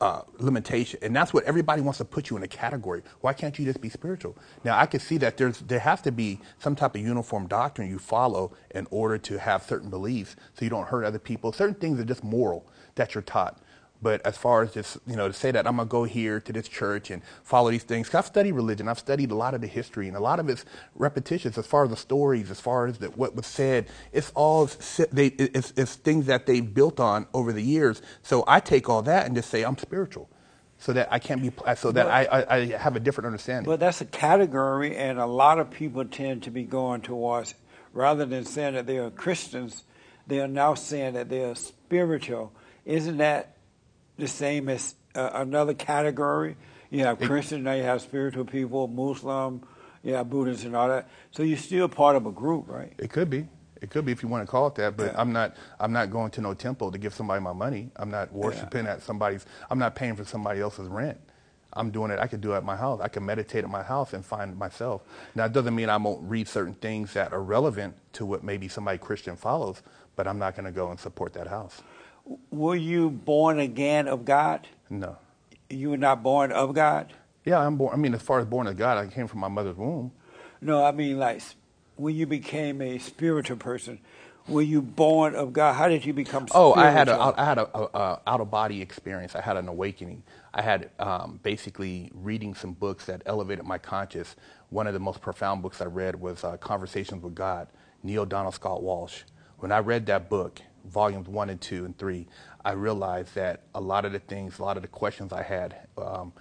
uh, limitation, and that's what everybody wants to put you in a category. Why can't you just be spiritual? Now, I can see that there's there has to be some type of uniform doctrine you follow in order to have certain beliefs, so you don't hurt other people. Certain things are just moral that you're taught. But as far as just, you know, to say that I'm going to go here to this church and follow these things, 'cause I've studied religion. I've studied a lot of the history, and a lot of it's repetitious as far as the stories, as far as the, what was said. It's all, they, it's, it's things that they've built on over the years. So I take all that and just say I'm spiritual. So that I can't be, so that I, I, I have a different understanding. But that's a category, and a lot of people tend to be going towards, rather than saying that they are Christians, they are now saying that they are spiritual. Isn't that the same as uh, another category? You have Christian, now you have spiritual people, Muslim, you have Buddhists and all that. So you're still part of a group, right? It could be. It could be if you want to call it that, but Yeah. I'm not. I'm not going to no temple to give somebody my money. I'm not worshiping at somebody's. I'm not paying for somebody else's rent. I'm doing it. I could do it at my house. I can meditate at my house and find myself. Now, it doesn't mean I won't read certain things that are relevant to what maybe somebody Christian follows, but I'm not going to go and support that house. Were you born again of God? No. You were not born of God? Yeah, I'm born. I mean, as far as born of God, I came from my mother's womb. No, I mean like when you became a spiritual person. Were you born of God? How did you become Spiritual? Oh. I had a I had a, a, a out of body experience. I had an awakening. I had um, basically reading some books that elevated my conscious. One of the most profound books I read was uh, Conversations with God, Neale Donald Scott Walsch. When I read that book, volumes one and two and three, I realized that a lot of the things, a lot of the questions I had, um,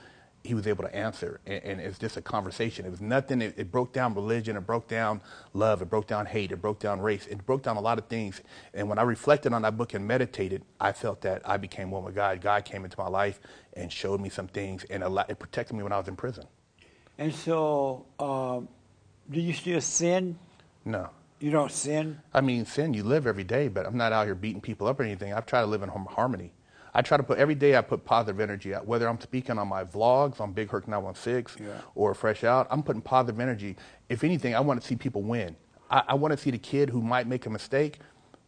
he was able to answer. And, and it's just a conversation. It was nothing. It, it broke down religion. It broke down love. It broke down hate. It broke down race. It broke down a lot of things. And when I reflected on that book and meditated, I felt that I became one with God. God came into my life and showed me some things, and a lot, it protected me when I was in prison. And so, um, do you still sin? No. You don't sin? I mean, sin, you live every day, but I'm not out here beating people up or anything. I try to live in harmony. I try to put every day I put positive energy out. Whether I'm speaking on my vlogs on Big Herc 916 Yeah. or Fresh Out, I'm putting positive energy. If anything, I want to see people win. I, I want to see the kid who might make a mistake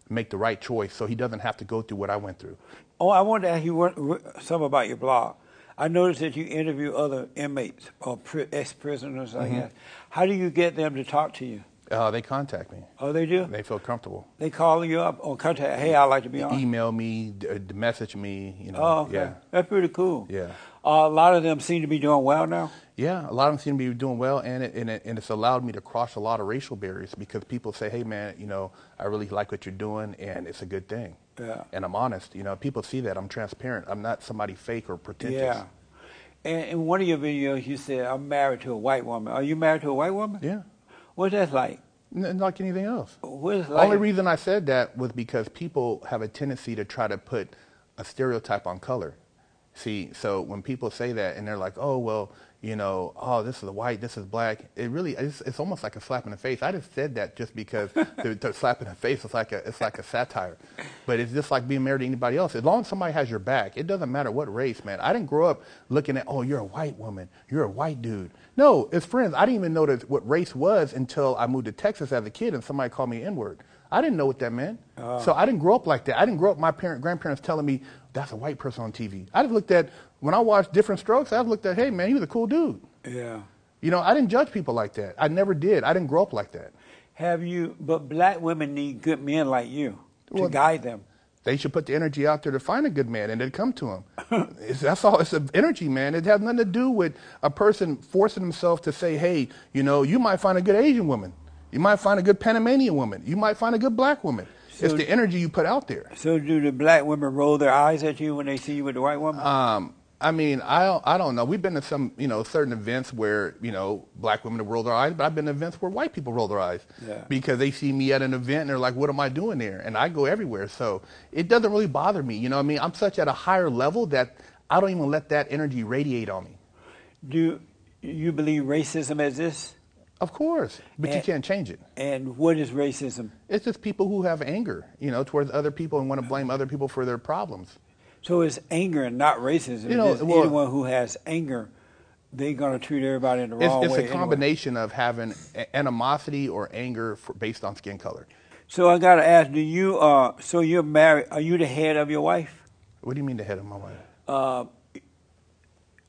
make the right choice so he doesn't have to go through what I went through. Oh, I wanted to ask you what, some about your blog. I noticed that you interview other inmates or pri- ex-prisoners, Mm-hmm. I guess. How do you get them to talk to you? Uh, they contact me. Oh, they do? They feel comfortable. They call you up or contact, hey, I'd like to be on. Email me, d- uh, d- message me. You know. Oh, okay. Yeah. That's pretty cool. Yeah. Uh, a lot of them seem to be doing well now. Yeah, a lot of them seem to be doing well, and it, and, it, and it's allowed me to cross a lot of racial barriers because people say, "Hey, man, you know, I really like what you're doing, and it's a good thing." Yeah. And I'm honest. You know, people see that I'm transparent. I'm not somebody fake or pretentious. Yeah. And in one of your videos, you said, I'm married to a white woman. Are you married to a white woman? Yeah. What's that like? N- like anything else. What is like? only reason I said that was because people have a tendency to try to put a stereotype on color. See, so when people say that and they're like, "Oh, well, you know, oh, this is white, this is black," it really it's, it's almost like a slap in the face. I just said that just because the, the slap in the face is like a it's like a satire, but it's just like being married to anybody else. As long as somebody has your back, it doesn't matter what race, man. I didn't grow up looking at, "Oh, you're a white woman, you're a white dude." No, it's friends, I didn't even know that what race was until I moved to Texas as a kid and somebody called me N-word. I didn't know what that meant. Ah. So I didn't grow up like that. I didn't grow up my parent grandparents telling me that's a white person on TV. I just looked at when I watched Diff'rent Strokes. I looked at, hey man, he was a cool dude. Yeah. You know, I didn't judge people like that. I never did. I didn't grow up like that. Have you, but black women need good men like you to Well- guide them. They should put the energy out there to find a good man and then come to him. it's, that's all. It's an energy, man. It has nothing to do with a person forcing himself to say, hey, you know, you might find a good Asian woman. You might find a good Panamanian woman. You might find a good black woman. it's the energy you put out there. So do the black women roll their eyes at you when they see you with the white woman? Um, I mean, I don't, I don't know. We've been to some, you know, certain events where, you know, black women have rolled their eyes, but I've been to events where white people roll their eyes Yeah. because they see me at an event and they're like, what am I doing there? And I go everywhere. So it doesn't really bother me. You know what I mean? I'm such at a higher level that I don't even let that energy radiate on me. do you believe racism exists? Of course, but you can't change it. And what is racism? It's just people who have anger, you know, towards other people and want to blame other people for their problems. So it's anger and not racism. You know, well- anyone who has anger, they're going to treat everybody in the It's, wrong it's way. It's a anyway. combination of having animosity or anger for, based on skin color. So I got to ask, do you, uh, so you're married, are you the head of your wife? What do you mean the head of my wife? Uh,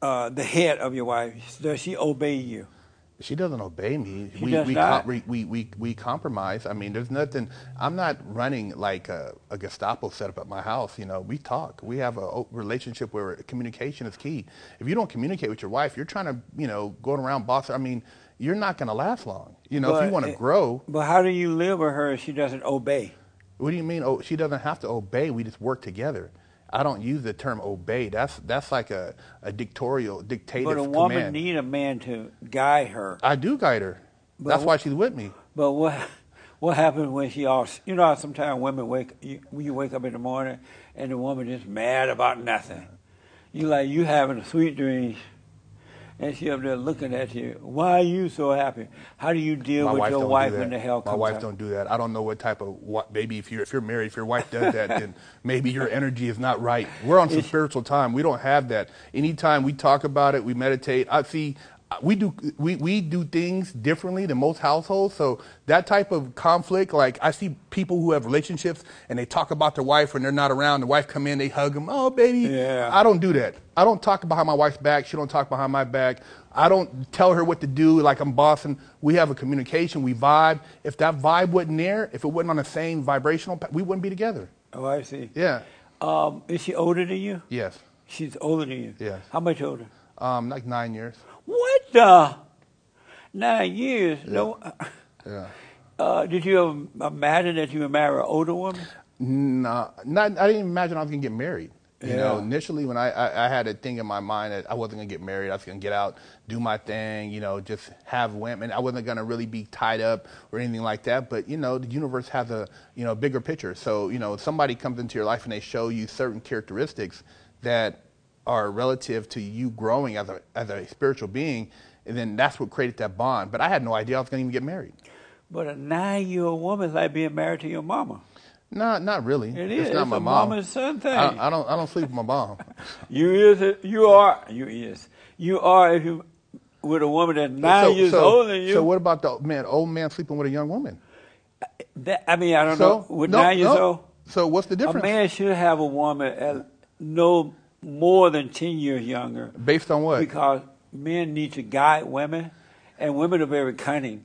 uh, the head of your wife? Does she obey you? She doesn't obey me. She we, we, we, we, we, we compromise. I mean, there's nothing. I'm not running like a, a Gestapo setup at my house. You know, we talk. We have a relationship where communication is key. If you don't communicate with your wife, you're trying to, you know, going around boss. I mean, you're not going to last long. You know, if you want to grow, But how do you live with her if she doesn't obey? what do you mean? Oh, she doesn't have to obey. We just work together. I don't use the term obey. That's that's like a, a dictatorial, dictative But a woman command. need a man to guide her. I do guide her. But That's wh- why she's with me. But what what happens when she all you know how sometimes women wake you, you wake up in the morning and the woman is mad about nothing. You like you having a sweet dream and she up there looking at you. Why are you so happy? How do you deal My with your wife when the hell comes My wife out? don't do that. I don't know what type of what. Maybe if you're if you're married, if your wife does that, then maybe your energy is not right. We're on some It's- spiritual time. We don't have that. Anytime we talk about it, we meditate. I see. We do we, we do things differently than most households. So that type of conflict, like I see people who have relationships and they talk about their wife when they're not around. The wife come in, they hug them. Oh, baby. Yeah. I don't do that. I don't talk behind my wife's back. She don't talk behind my back. I don't tell her what to do like I'm bossing. We have a communication. We vibe. If that vibe wasn't there, if it wasn't on the same vibrational, we wouldn't be together. Oh, I see. Yeah. Um, is she older than you? Yes. She's older than you. Yes. How much older? Um, like nine years. What the? Nine years? No. Yeah. Uh, did you ever imagine that you would marry an older woman? No, not, I didn't imagine I was gonna get married. You know, Yeah. initially when I, I, I had a thing in my mind that I wasn't gonna get married, I was gonna get out, do my thing, you know, just have women. I wasn't gonna really be tied up or anything like that. But you know, the universe has a you know bigger picture. So you know, somebody comes into your life and they show you certain characteristics that are relative to you growing as a as a spiritual being, and then that's what created that bond. But I had no idea I was gonna even get married. But a nine-year-old woman is like being married to your mama. No, not really. It it's is. not It's my a mom. mama and son thing. I, I don't. I don't sleep with my mom. You is. You are. You is. You are. If you with a woman that's nine so, years so, older than you. So what about the man, old man sleeping with a young woman? that, I mean, I don't So know. With no, nine years no. old, So what's the difference? a man should have a woman at no more than ten years younger. Based on what? Because men need to guide women, and women are very cunning,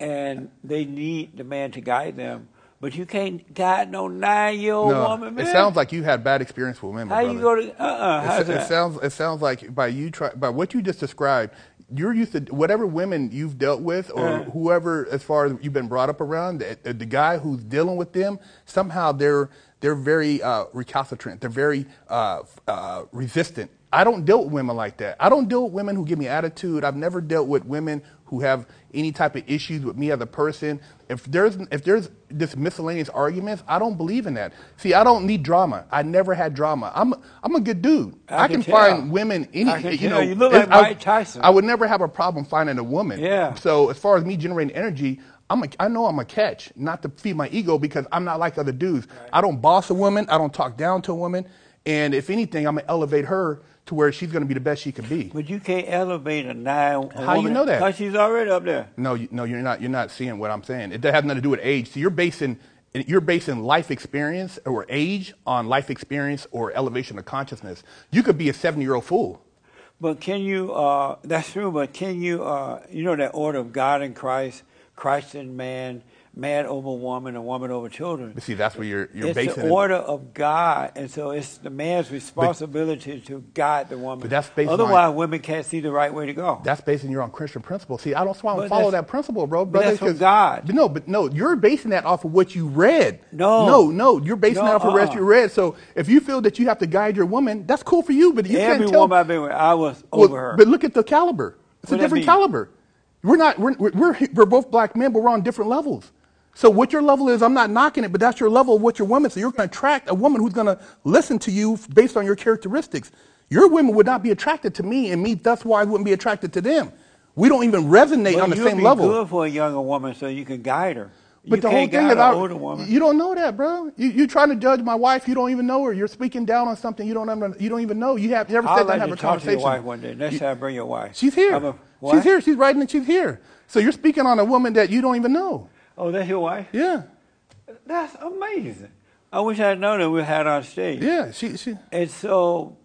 and they need the man to guide them. But you can't guide no nine-year-old no, woman, man. it sounds like you had bad experience with women. how you brother. go to uh uh It, it sounds it sounds like by you try by what you just described, you're used to whatever women you've dealt with or Uh. whoever as far as you've been brought up around. The, the guy who's dealing with them somehow they're they're very uh, recalcitrant. They're very uh, uh, resistant. I don't deal with women like that. I don't deal with women who give me attitude. I've never dealt with women who have any type of issues with me as a person. If there's if there's this miscellaneous arguments, I don't believe in that. See, I don't need drama. I never had drama. I'm I'm a good dude. I I, can can, find women any I can you tell. know. You look like Mike Tyson. I would never have a problem finding a woman. Yeah. So as far as me generating energy, I'm a, I know I'm a catch, not to feed my ego because I'm not like other dudes. I don't boss a woman. I don't talk down to a woman. And if anything, I'm gonna elevate her to where she's gonna be the best she can be. But you can't elevate a nine. A How you know that? Because she's already up there. No, you, no, you're not. You're not seeing what I'm saying. It has nothing to do with age. So you're basing you're basing life experience or age on life experience or elevation of consciousness. You could be a 70 year old fool. But can you? Uh, that's true. But can you? Uh, you know that order of God in Christ, Christ in man, man over woman, and woman over children. But see, that's where you're you're it's basing the it. order of God, and so it's the man's responsibility to guide the woman. But that's based on- Otherwise, women can't see the right way to go. That's based basing your own Christian principle. See, I don't, so I don't follow that principle, bro. brother, that's from God. But no, but no, you're basing that off of what you read. No. no, no, you're basing No, that off of what uh-uh. you read. So if you feel that you have to guide your woman, that's cool for you. But you Every can't tell. woman I've been with, I was Well, over her. But look at the caliber. It's What a different caliber. We're not. We're, we're we're both black men, but we're on different levels. So what your level is, I'm not knocking it, but that's your level of what your woman. So you're going to attract a woman who's going to listen to you based on your characteristics. Your women would not be attracted to me, and me. That's why I wouldn't be attracted to them. We don't even resonate But on the same level. same be good for a younger woman, so you can guide her. But you the whole thing guide is, older woman. you don't know that, bro. You you trying to judge my wife? You don't even know her. You're speaking down on something you don't even, you don't even know. You have you ever I'd sat like down and have to a talk to your wife one day. Next time, bring your wife. She's here. A- She's here. She's writing and she's here. So you're speaking on a woman that you don't even know. Oh, that's your wife? Yeah. That's amazing. I wish I'd known that we had on stage. Yeah. She she And so,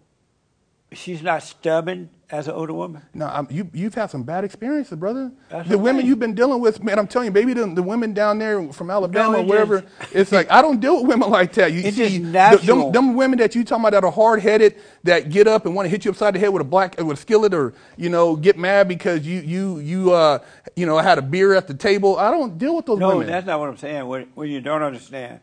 she's not stubborn as an older woman. No, I'm, you, you've had some bad experiences, brother. That's the women you've been dealing with, man, I'm telling you, baby, the, the women down there from Alabama, it wherever, just- it's like, I don't deal with women like that. You It's see, just natural. them, them women that you talking about that are hard headed, that get up and want to hit you upside the head with a black, with a skillet or, you know, get mad because you, you, you, uh, you know, had a beer at the table. I don't deal with those No, women. that's not what I'm saying. What, what you don't understand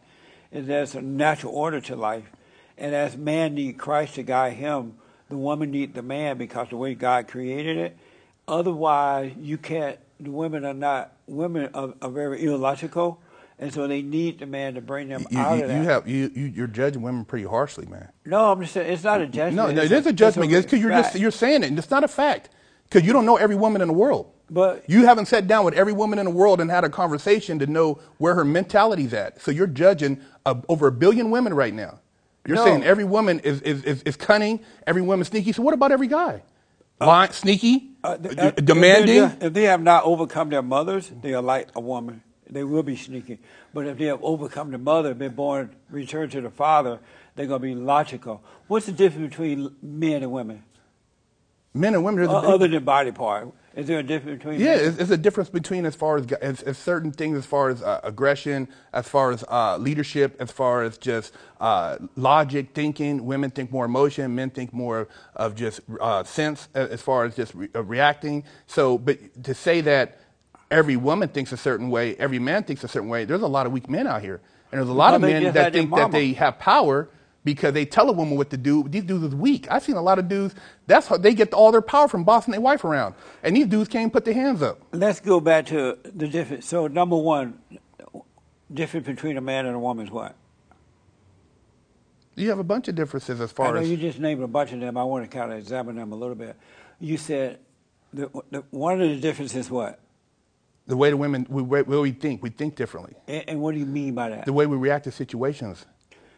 is there's a natural order to life. And as man need Christ to guide him, the woman need the man because the way God created it. Otherwise, you can't, the women are not, women are, are very illogical. And so they need the man to bring them you, out you, of you have, you, you, you're judging women pretty harshly, man. no, I'm just saying, it's not a judgment. No, no, it is a judgment. It's because you're just you're saying it. and It's not a fact because you don't know every woman in the world. But- you haven't sat down with every woman in the world and had a conversation to know where her mentality's at. So you're judging uh, over a billion women right now. You're No. saying every woman is, is, is, is cunning, every woman's sneaky. So what about every guy? Lying, sneaky, Uh, uh, demanding. If they, if they have not overcome their mothers, they are like a woman. They will be sneaky. But if they have overcome the mother, been born, returned to the father, they're going to be logical. What's the difference between men and women? Men and women. There's a O- big- other than body part. Is there a difference between Yeah, it's, it's a difference between as far as, as, as certain things, as far as uh, aggression, as far as uh, leadership, as far as just uh, logic, thinking. Women think more emotion, men think more of just uh, sense, as far as just re- uh, reacting. So, but to say that every woman thinks a certain way, every man thinks a certain way, there's a lot of weak men out here, and there's a lot of men that think that they have power because they tell a woman what to do. These dudes is weak. I've seen a lot of dudes. That's how they get all their power from bossing their wife around, and these dudes can't put their hands up. Let's go back to the difference. So, number one, difference between a man and a woman is what? You have a bunch of differences as I far know as you just named a bunch of them. I want to kind of examine them a little bit. You said the, the, one of the differences is what? the way the women we, we think. We think differently. And, and what do you mean by that? The way we react to situations,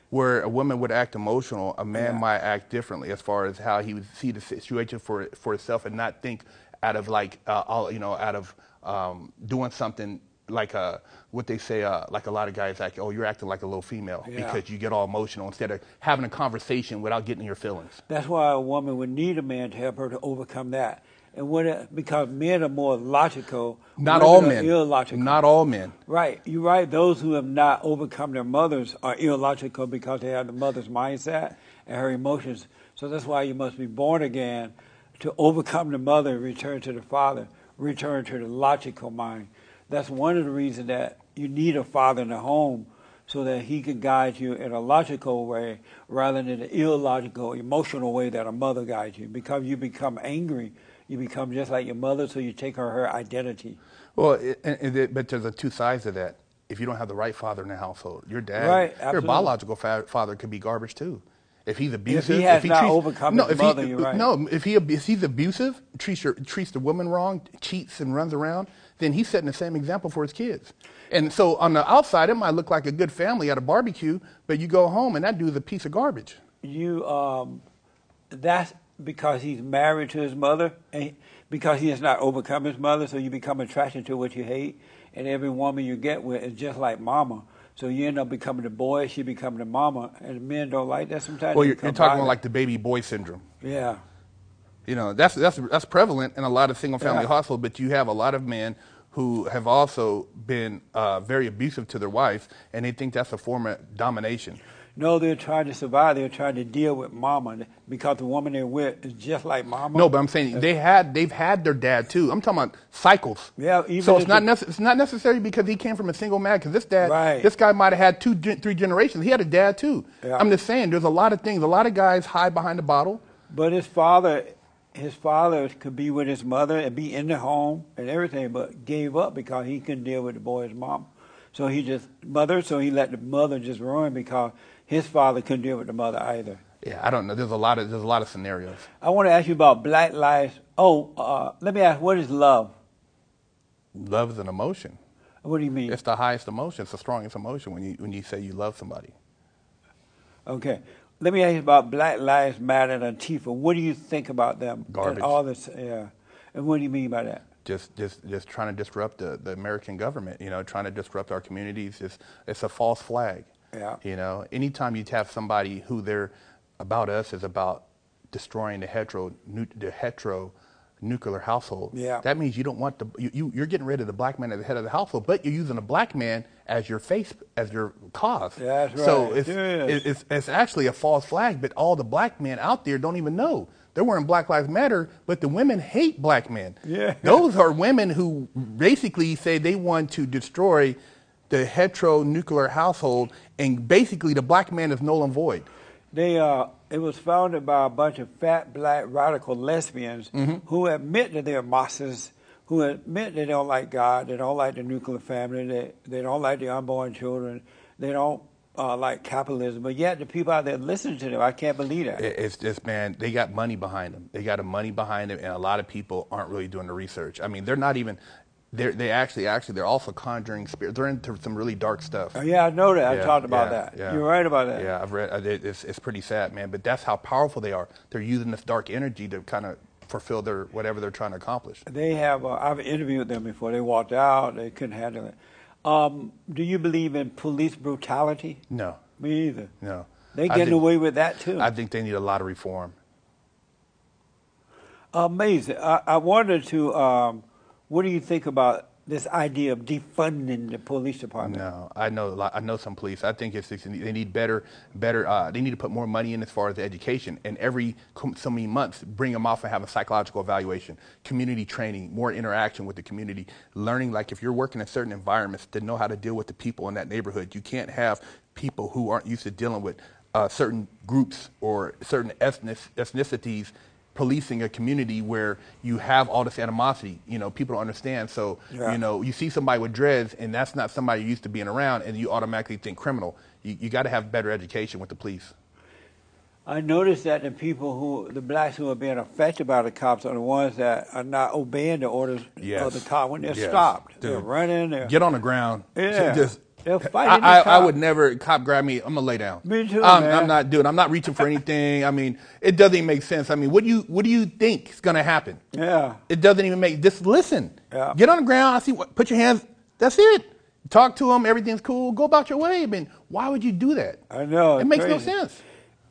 where a woman would act emotional, a man Yeah. might act differently as far as how he would see the situation for for himself and not think out of like uh, all you know out of um, doing something like uh what they say uh, like a lot of guys act oh you're acting like a little female Yeah. because you get all emotional instead of having a conversation without getting in your feelings. That's why a woman would need a man to help her to overcome that. And what it, because men are more logical. Not all men. Illogical. Not all men. Right, you're right. Those who have not overcome their mothers are illogical because they have the mother's mindset and her emotions. So that's why you must be born again to overcome the mother and return to the father, return to the logical mind. That's one of the reasons that you need a father in the home so that he can guide you in a logical way rather than an illogical, emotional way that a mother guides you. Because you become angry, you become just like your mother, so you take her her identity. Well, it, and- and it- but there's a two sides to that. If you don't have the right father in the household, your dad, Right, your biological fa- father could be garbage too. If he's abusive, if he has not treats- overcome no, his if he- mother, you're right. No, if he if he's abusive, treats your, treats the woman wrong, cheats and runs around, then he's setting the same example for his kids. And so on the outside, it might look like a good family at a barbecue, but you go home and that dude's a piece of garbage. you um, that's because he's married to his mother and because he has not overcome his mother so you become attracted to what you hate and every woman you get with is just like mama so you end up becoming the boy she becoming the mama and men don't like that sometimes Well, you're, you're talking about like the baby boy syndrome. yeah You know, that's that's that's prevalent in a lot of single family Yeah. households, but you have a lot of men who have also been uh, very abusive to their wives, and they think that's a form of domination. No they're trying to survive they're trying to deal with mama because the woman they're with is just like mama No, but I'm saying they had they've had their dad too. I'm talking about cycles. Yeah, even so it's not nece- it's not necessary because he came from a single man. Because this dad, Right. this guy might have had two, three generations. He had a dad too. Yeah. I'm just saying, there's a lot of things. A lot of guys hide behind the bottle. But his father, his father could be with his mother and be in the home and everything, but gave up because he couldn't deal with the boy's mom. So he just mother. So he let the mother just ruin because his father couldn't deal with the mother either. Yeah, I don't know. There's a lot of there's a lot of scenarios. I want to ask you about Black Lives. Oh, uh, let me ask, what is love? Love is an emotion. What do you mean? It's the highest emotion. It's the strongest emotion when you when you say you love somebody. Okay. Let me ask you about Black Lives Matter and Antifa. What do you think about them? And Garbage. all this, yeah. And what do you mean by that? Just just just trying to disrupt the, the American government. You know, trying to disrupt our communities. It's it's a false flag. Yeah. You know, anytime you have somebody who they're about us is about destroying the hetero nu- the hetero nuclear household. Yeah. That means you don't want the you, you you're getting rid of the black man as the head of the household, but you're using a black man as your face as your cause. That's So right. it's, Yes. it- it's it's actually a false flag, but all the black men out there don't even know. They're wearing Black Lives Matter, but the women hate black men. Yeah. Those are women who basically say they want to destroy the heteronuclear household, and basically the black man is null and void. They uh, it was founded by a bunch of fat black radical lesbians Mm-hmm. who admit that they're Marxists, who admit they don't like God, they don't like the nuclear family, they they don't like the unborn children, they don't uh, like capitalism. But yet the people out there listening to them, I can't believe that. It- It's just man, they got money behind them. They got the money behind them, and a lot of people aren't really doing the research. I mean, they're not even. They they actually actually they're also conjuring spirits. They're into some really dark stuff. Oh, yeah, I know that. I talked about yeah, that. yeah. You're right about that. Yeah, I've read. I It's it's pretty sad, man. But that's how powerful they are. They're using this dark energy to kind of fulfill their whatever they're trying to accomplish. They have. Uh, I've interviewed them before. They walked out. They couldn't handle it. Um, do you believe in police brutality? No, Me either. no. They getting think- away with that too. I think they need a lot of reform. Amazing. I, I wanted to. Um, what do you think about this idea of defunding the police department? No, I know. I know some police. I think it's, it's they need better, better. Uh, they need to put more money in as far as education, and every so many months bring them off and have a psychological evaluation, community training, more interaction with the community, learning. Like if you're working in certain environments, to know how to deal with the people in that neighborhood. You can't have people who aren't used to dealing with uh, certain groups or certain ethnic, ethnicities policing a community where you have all this animosity. You know, people don't understand. So, Yeah. you know, you see somebody with dreads, and that's not somebody you're used to being around, and you automatically think criminal. You, you got to have better education with the police. I noticed that the people who, the blacks who are being affected by the cops, are the ones that are not obeying the orders Yes. of the cop when they're Yes. stopped. Dude. They're running. They're, Get on the ground. Yeah. Just, They're fighting I, I, I would never, cop grab me, I'm going to lay down. Me too, I'm, man. I'm not doing, I'm not reaching for anything. I mean, it doesn't even make sense. I mean, what do you, what do you think is going to happen? yeah. It doesn't even make. Just listen. Yeah. Get on the ground. I see. What, put your hands. That's it. Talk to them. Everything's cool. Go about your way. I mean, why would you do that? I know. It makes no sense.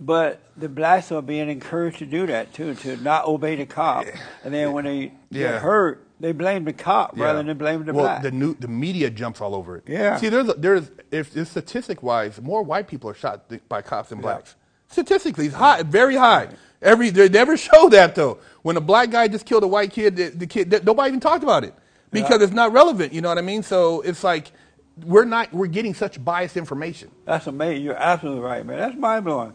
But the blacks are being encouraged to do that too, to not obey the cop. And then when they Yeah. get hurt, they blame the cop rather than blaming the well, black. the new the media jumps all over it. Yeah. See, there's there's if, if statistic wise, more white people are shot by cops than Yeah. blacks. Statistically, it's high, very high. Every they never show that though. When a black guy just killed a white kid, the, the kid nobody even talked about it because Yeah. it's not relevant. You know what I mean? So it's like we're not we're getting such biased information. That's amazing. You're absolutely right, man. That's mind blowing.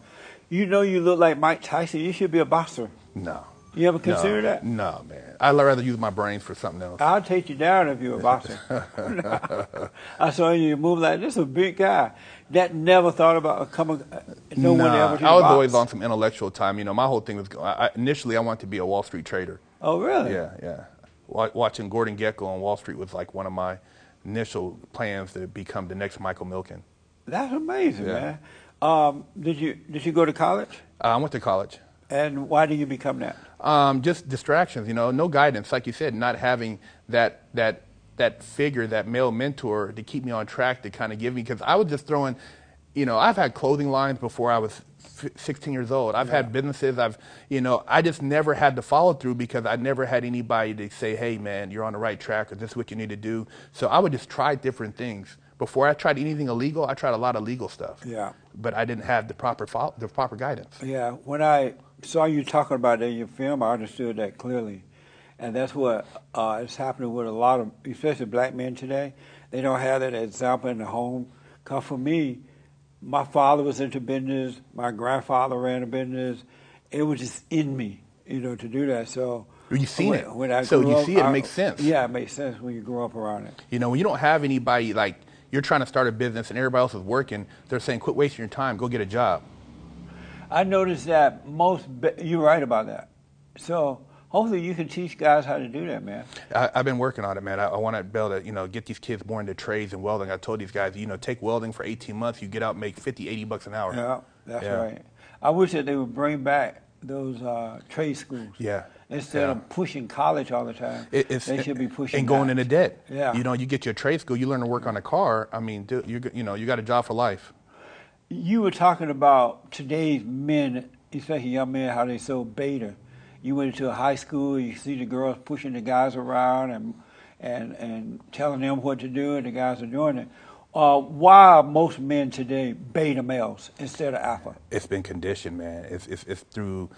You know you look like Mike Tyson. You should be a boxer. No. You ever consider no, that? No, man. I'd rather use my brains for something else. I'll take you down if you're a boxer. I saw you move like this. A big guy that never thought about coming. No one Nah, ever. Did I was box. always on some intellectual time. You know, my whole thing was I, initially I wanted to be a Wall Street trader. Oh really? Yeah, yeah. Watching Gordon Gekko on Wall Street was like one of my initial plans to become the next Michael Milken. That's amazing, Yeah. man. Um, did you did you go to college? Uh, I went to college. And why did you become that? Um, just distractions, you know, no guidance. Like you said, not having that that that figure, that male mentor to keep me on track to kind of give me because I was just throwing, you know, I've had clothing lines before I was 16 years old. I've had businesses. I've, you know, I just never had to follow through because I never had anybody to say, hey, man, you're on the right track or this is what you need to do. So I would just try different things. Before I tried anything illegal, I tried a lot of legal stuff. Yeah. But I didn't have the proper fol- the proper guidance. Yeah, when I saw you talking about that in your film, I understood that clearly, and that's what uh, is happening with a lot of, especially black men today. They don't have that example in the home. Cause for me, my father was into business. My grandfather ran a business. It was just in me, you know, to do that. So You seen when, it. When I So you up, see it, it makes sense. Yeah, it makes sense when you grow up around it. You know, when you don't have anybody like you're trying to start a business and everybody else is working, they're saying, "Quit wasting your time. Go get a job." I noticed that most. You're right about that. So hopefully you can teach guys how to do that, man. I, I've been working on it, man. I, I want to be able to, you know, get these kids more into trades and welding. I told these guys, you know, take welding for 18 months, you get out, and make 50, 80 bucks an hour. Yeah, that's Yeah. right. I wish that they would bring back those uh, trade schools. Yeah, Instead yeah. of pushing college all the time, It- they should be pushing and going that. into debt. Yeah. You know, you get your trade school, you learn to work on a car. I mean, dude, you you know, you got a job for life. You were talking about today's men especially young men, how they so beta. You went into a high school, you see the girls pushing the guys around and and and telling them what to do, and the guys are doing it. Uh, why are most men today beta males instead of alpha? it's been conditioned, man. It's, it's, it's through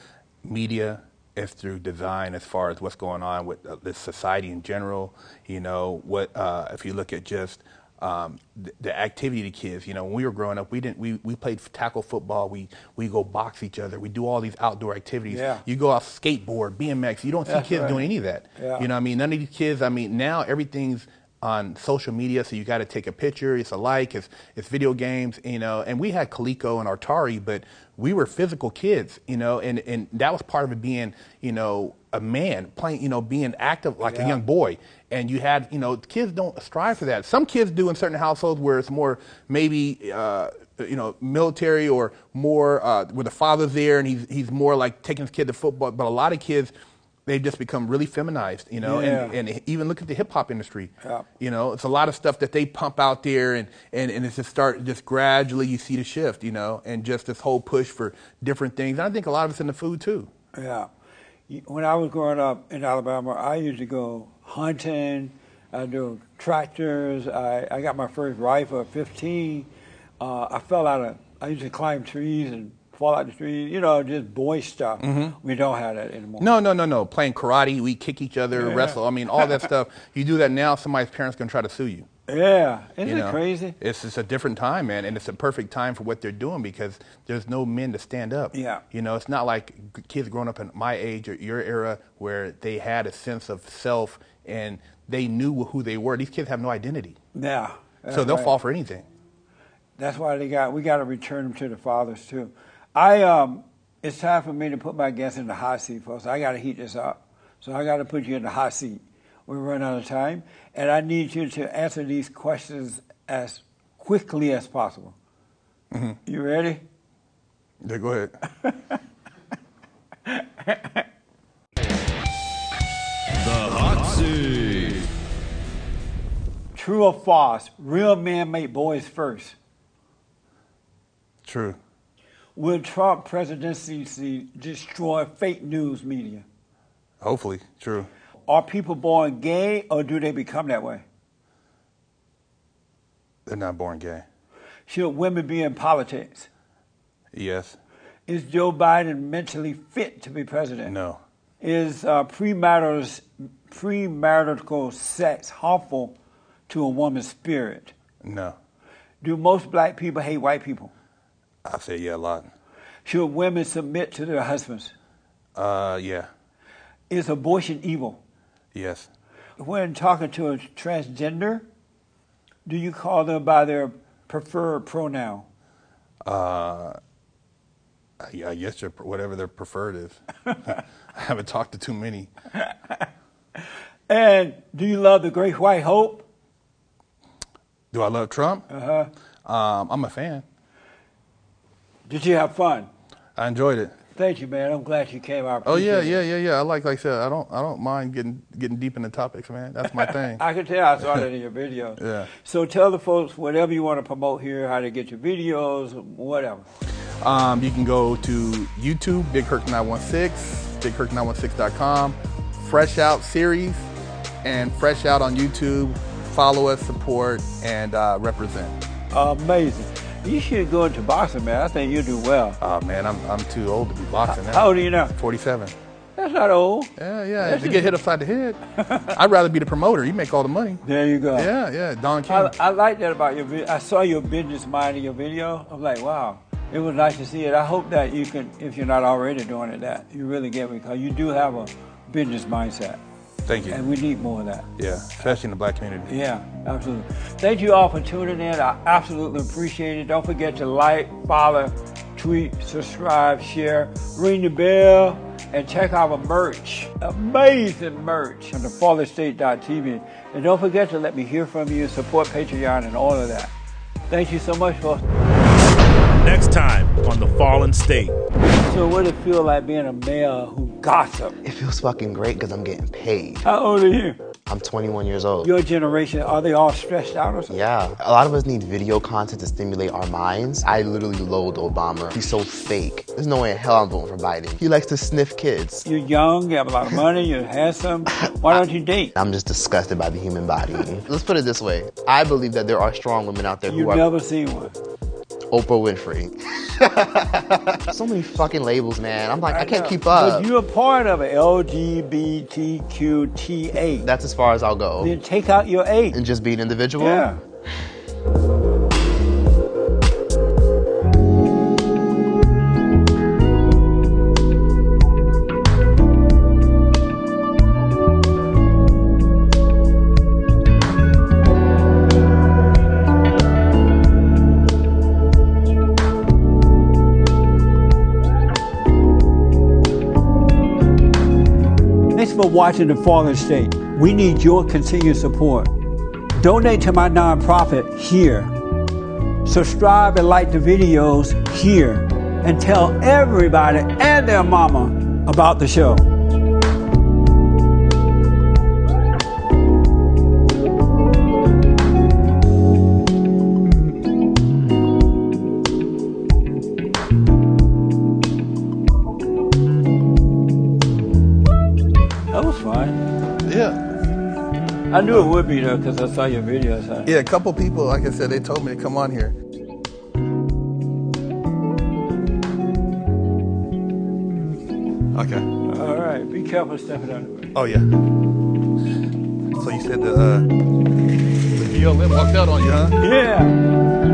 media, it's through design as far as what's going on with uh, this society in general. You know, what uh, if you look at just um, the, the activity to kids. You know, when we were growing up, we didn't we, we played tackle football. We we go box each other. We do all these outdoor activities. Yeah. You go out skateboard, BMX. You don't see That's kids right. doing any of that. Yeah. You know, I mean, none of these kids. I mean, now everything's on social media, so you got to take a picture. It's a like. It's it's video games. You know, and we had Coleco and Atari, but we were physical kids. You know, and and that was part of it being you know a man playing. You know, being active like Yeah. a young boy. And you had you know kids don't strive for that. Some kids do in certain households where it's more maybe. Uh, you know, military or more uh, where the father's there and he's he's more like taking his kid to football. But a lot of kids, they've just become really feminized, you know. And, Yeah. and even look at the hip hop industry. Yeah. You know, it's a lot of stuff that they pump out there, and and and it's just start just gradually you see the shift, you know, and just this whole push for different things. And I think a lot of it's in the food too. Yeah. When I was growing up in Alabama, I used to go hunting. I do tractors. I, I got my first rifle at 15. Uh, I fell out of, I used to climb trees and fall out the trees, you know, just boy stuff. Mm-hmm. We don't have that anymore. No, no, no, no. Playing karate, we kick each other, Yeah. wrestle. I mean, all that stuff. You do that now, somebody's parents gonna try to sue you. Yeah. Isn't you it crazy? It's just a different time, man, and it's a perfect time for what they're doing because there's no men to stand up. Yeah. You know, it's not like kids growing up in my age or your era where they had a sense of self and they knew who they were. These kids have no identity, Yeah. so they'll right. fall for anything. That's why they got we got to return them to the fathers too. I um, it's time for me to put my guests in the hot seat, folks. I got to heat this up, so I got to put you in the hot seat. We're running out of time, and I need you to answer these questions as quickly as possible. You ready? Yeah, go ahead. The hot seat. True or false? Real men make boys first. True. Will Trump presidency destroy fake news media? Hopefully, true. Are people born gay, or do they become that way? They're not born gay. Should women be in politics? Yes. Is Joe Biden mentally fit to be president? No. Is uh, premarital, premarital sex harmful to a woman's spirit? No. Do most black people hate white people? I say yeah a lot. Should women submit to their husbands? Uh, yeah. Is abortion evil? Yes. When talking to a transgender, do you call them by their preferred pronoun? Uh, I, guess whatever their preferred is. I haven't talked to too many. And do you love the Great White Hope? Do I love Trump? Uh huh. Um, I'm a fan. Did you have fun? I enjoyed it. Thank you, man. I'm glad you came. I Oh yeah, yeah, yeah, yeah. I like, like I said, I don't, I don't mind getting, getting deep into topics, man. That's my thing. I can tell I saw that in your videos. Yeah. So tell the folks whatever you want to promote here, how to get your videos, whatever. Um, you can go to YouTube, Big Herc 916, BigHerc916.com, Fresh Out series, and Fresh Out on YouTube. Follow us, support, and uh, represent. Amazing. You should go into boxing, man. I think you do well. Oh man, I'm, I'm too old to be boxing now. How old are you now? 47. That's not old. Yeah, yeah. To get hit upside the head, I'd rather be the promoter. You make all the money. There you go. Yeah, yeah. Don King. I, I like that about your video. I saw your business mind in your video. I'm like, wow. It was nice to see it. I hope that you can, if you're not already doing it, that you really get me because you do have a business mindset, Thank you. and we need more of that. Yeah, especially in the black community. Yeah, absolutely. Thank you all for tuning in. I absolutely appreciate it. Don't forget to like, follow, tweet, subscribe, share, ring the bell, and check out our merch. Amazing merch on the And don't forget to let me hear from you, support Patreon, and all of that. Thank you so much, folks. Next time on The Fallen State. So, what does it feel like being a male who gossip? It feels fucking great because I'm getting paid. How old are you? I'm 21 years old. Your generation, are they all stressed out or something? Yeah, a lot of us need video content to stimulate our minds. I literally loathe Obama. He's so fake. There's no way in hell I'm voting for Biden. He likes to sniff kids. You're young, you have a lot of money, you're handsome. Why don't you date? I'm just disgusted by the human body. Let's put it this way. I believe that there are strong women out there You've who are never seen one. Oprah Winfrey. so many fucking labels, man. I'm like, I, can't know. keep up. But you're a part of it, LGBTQTA. That's as far as I'll go. Then take out your A. And just be an individual? Yeah. Watching The Fallen State. We need your continued support. Donate to my nonprofit here. Subscribe and like the videos here. And tell everybody and their mama about the show. I knew it would be though because I saw your videos. huh? Yeah, a couple people, like I said, they told me to come on here. Okay. All right. Be careful stepping on the way. Oh yeah. So you said the uh, the BLM walked out on you, huh? Yeah.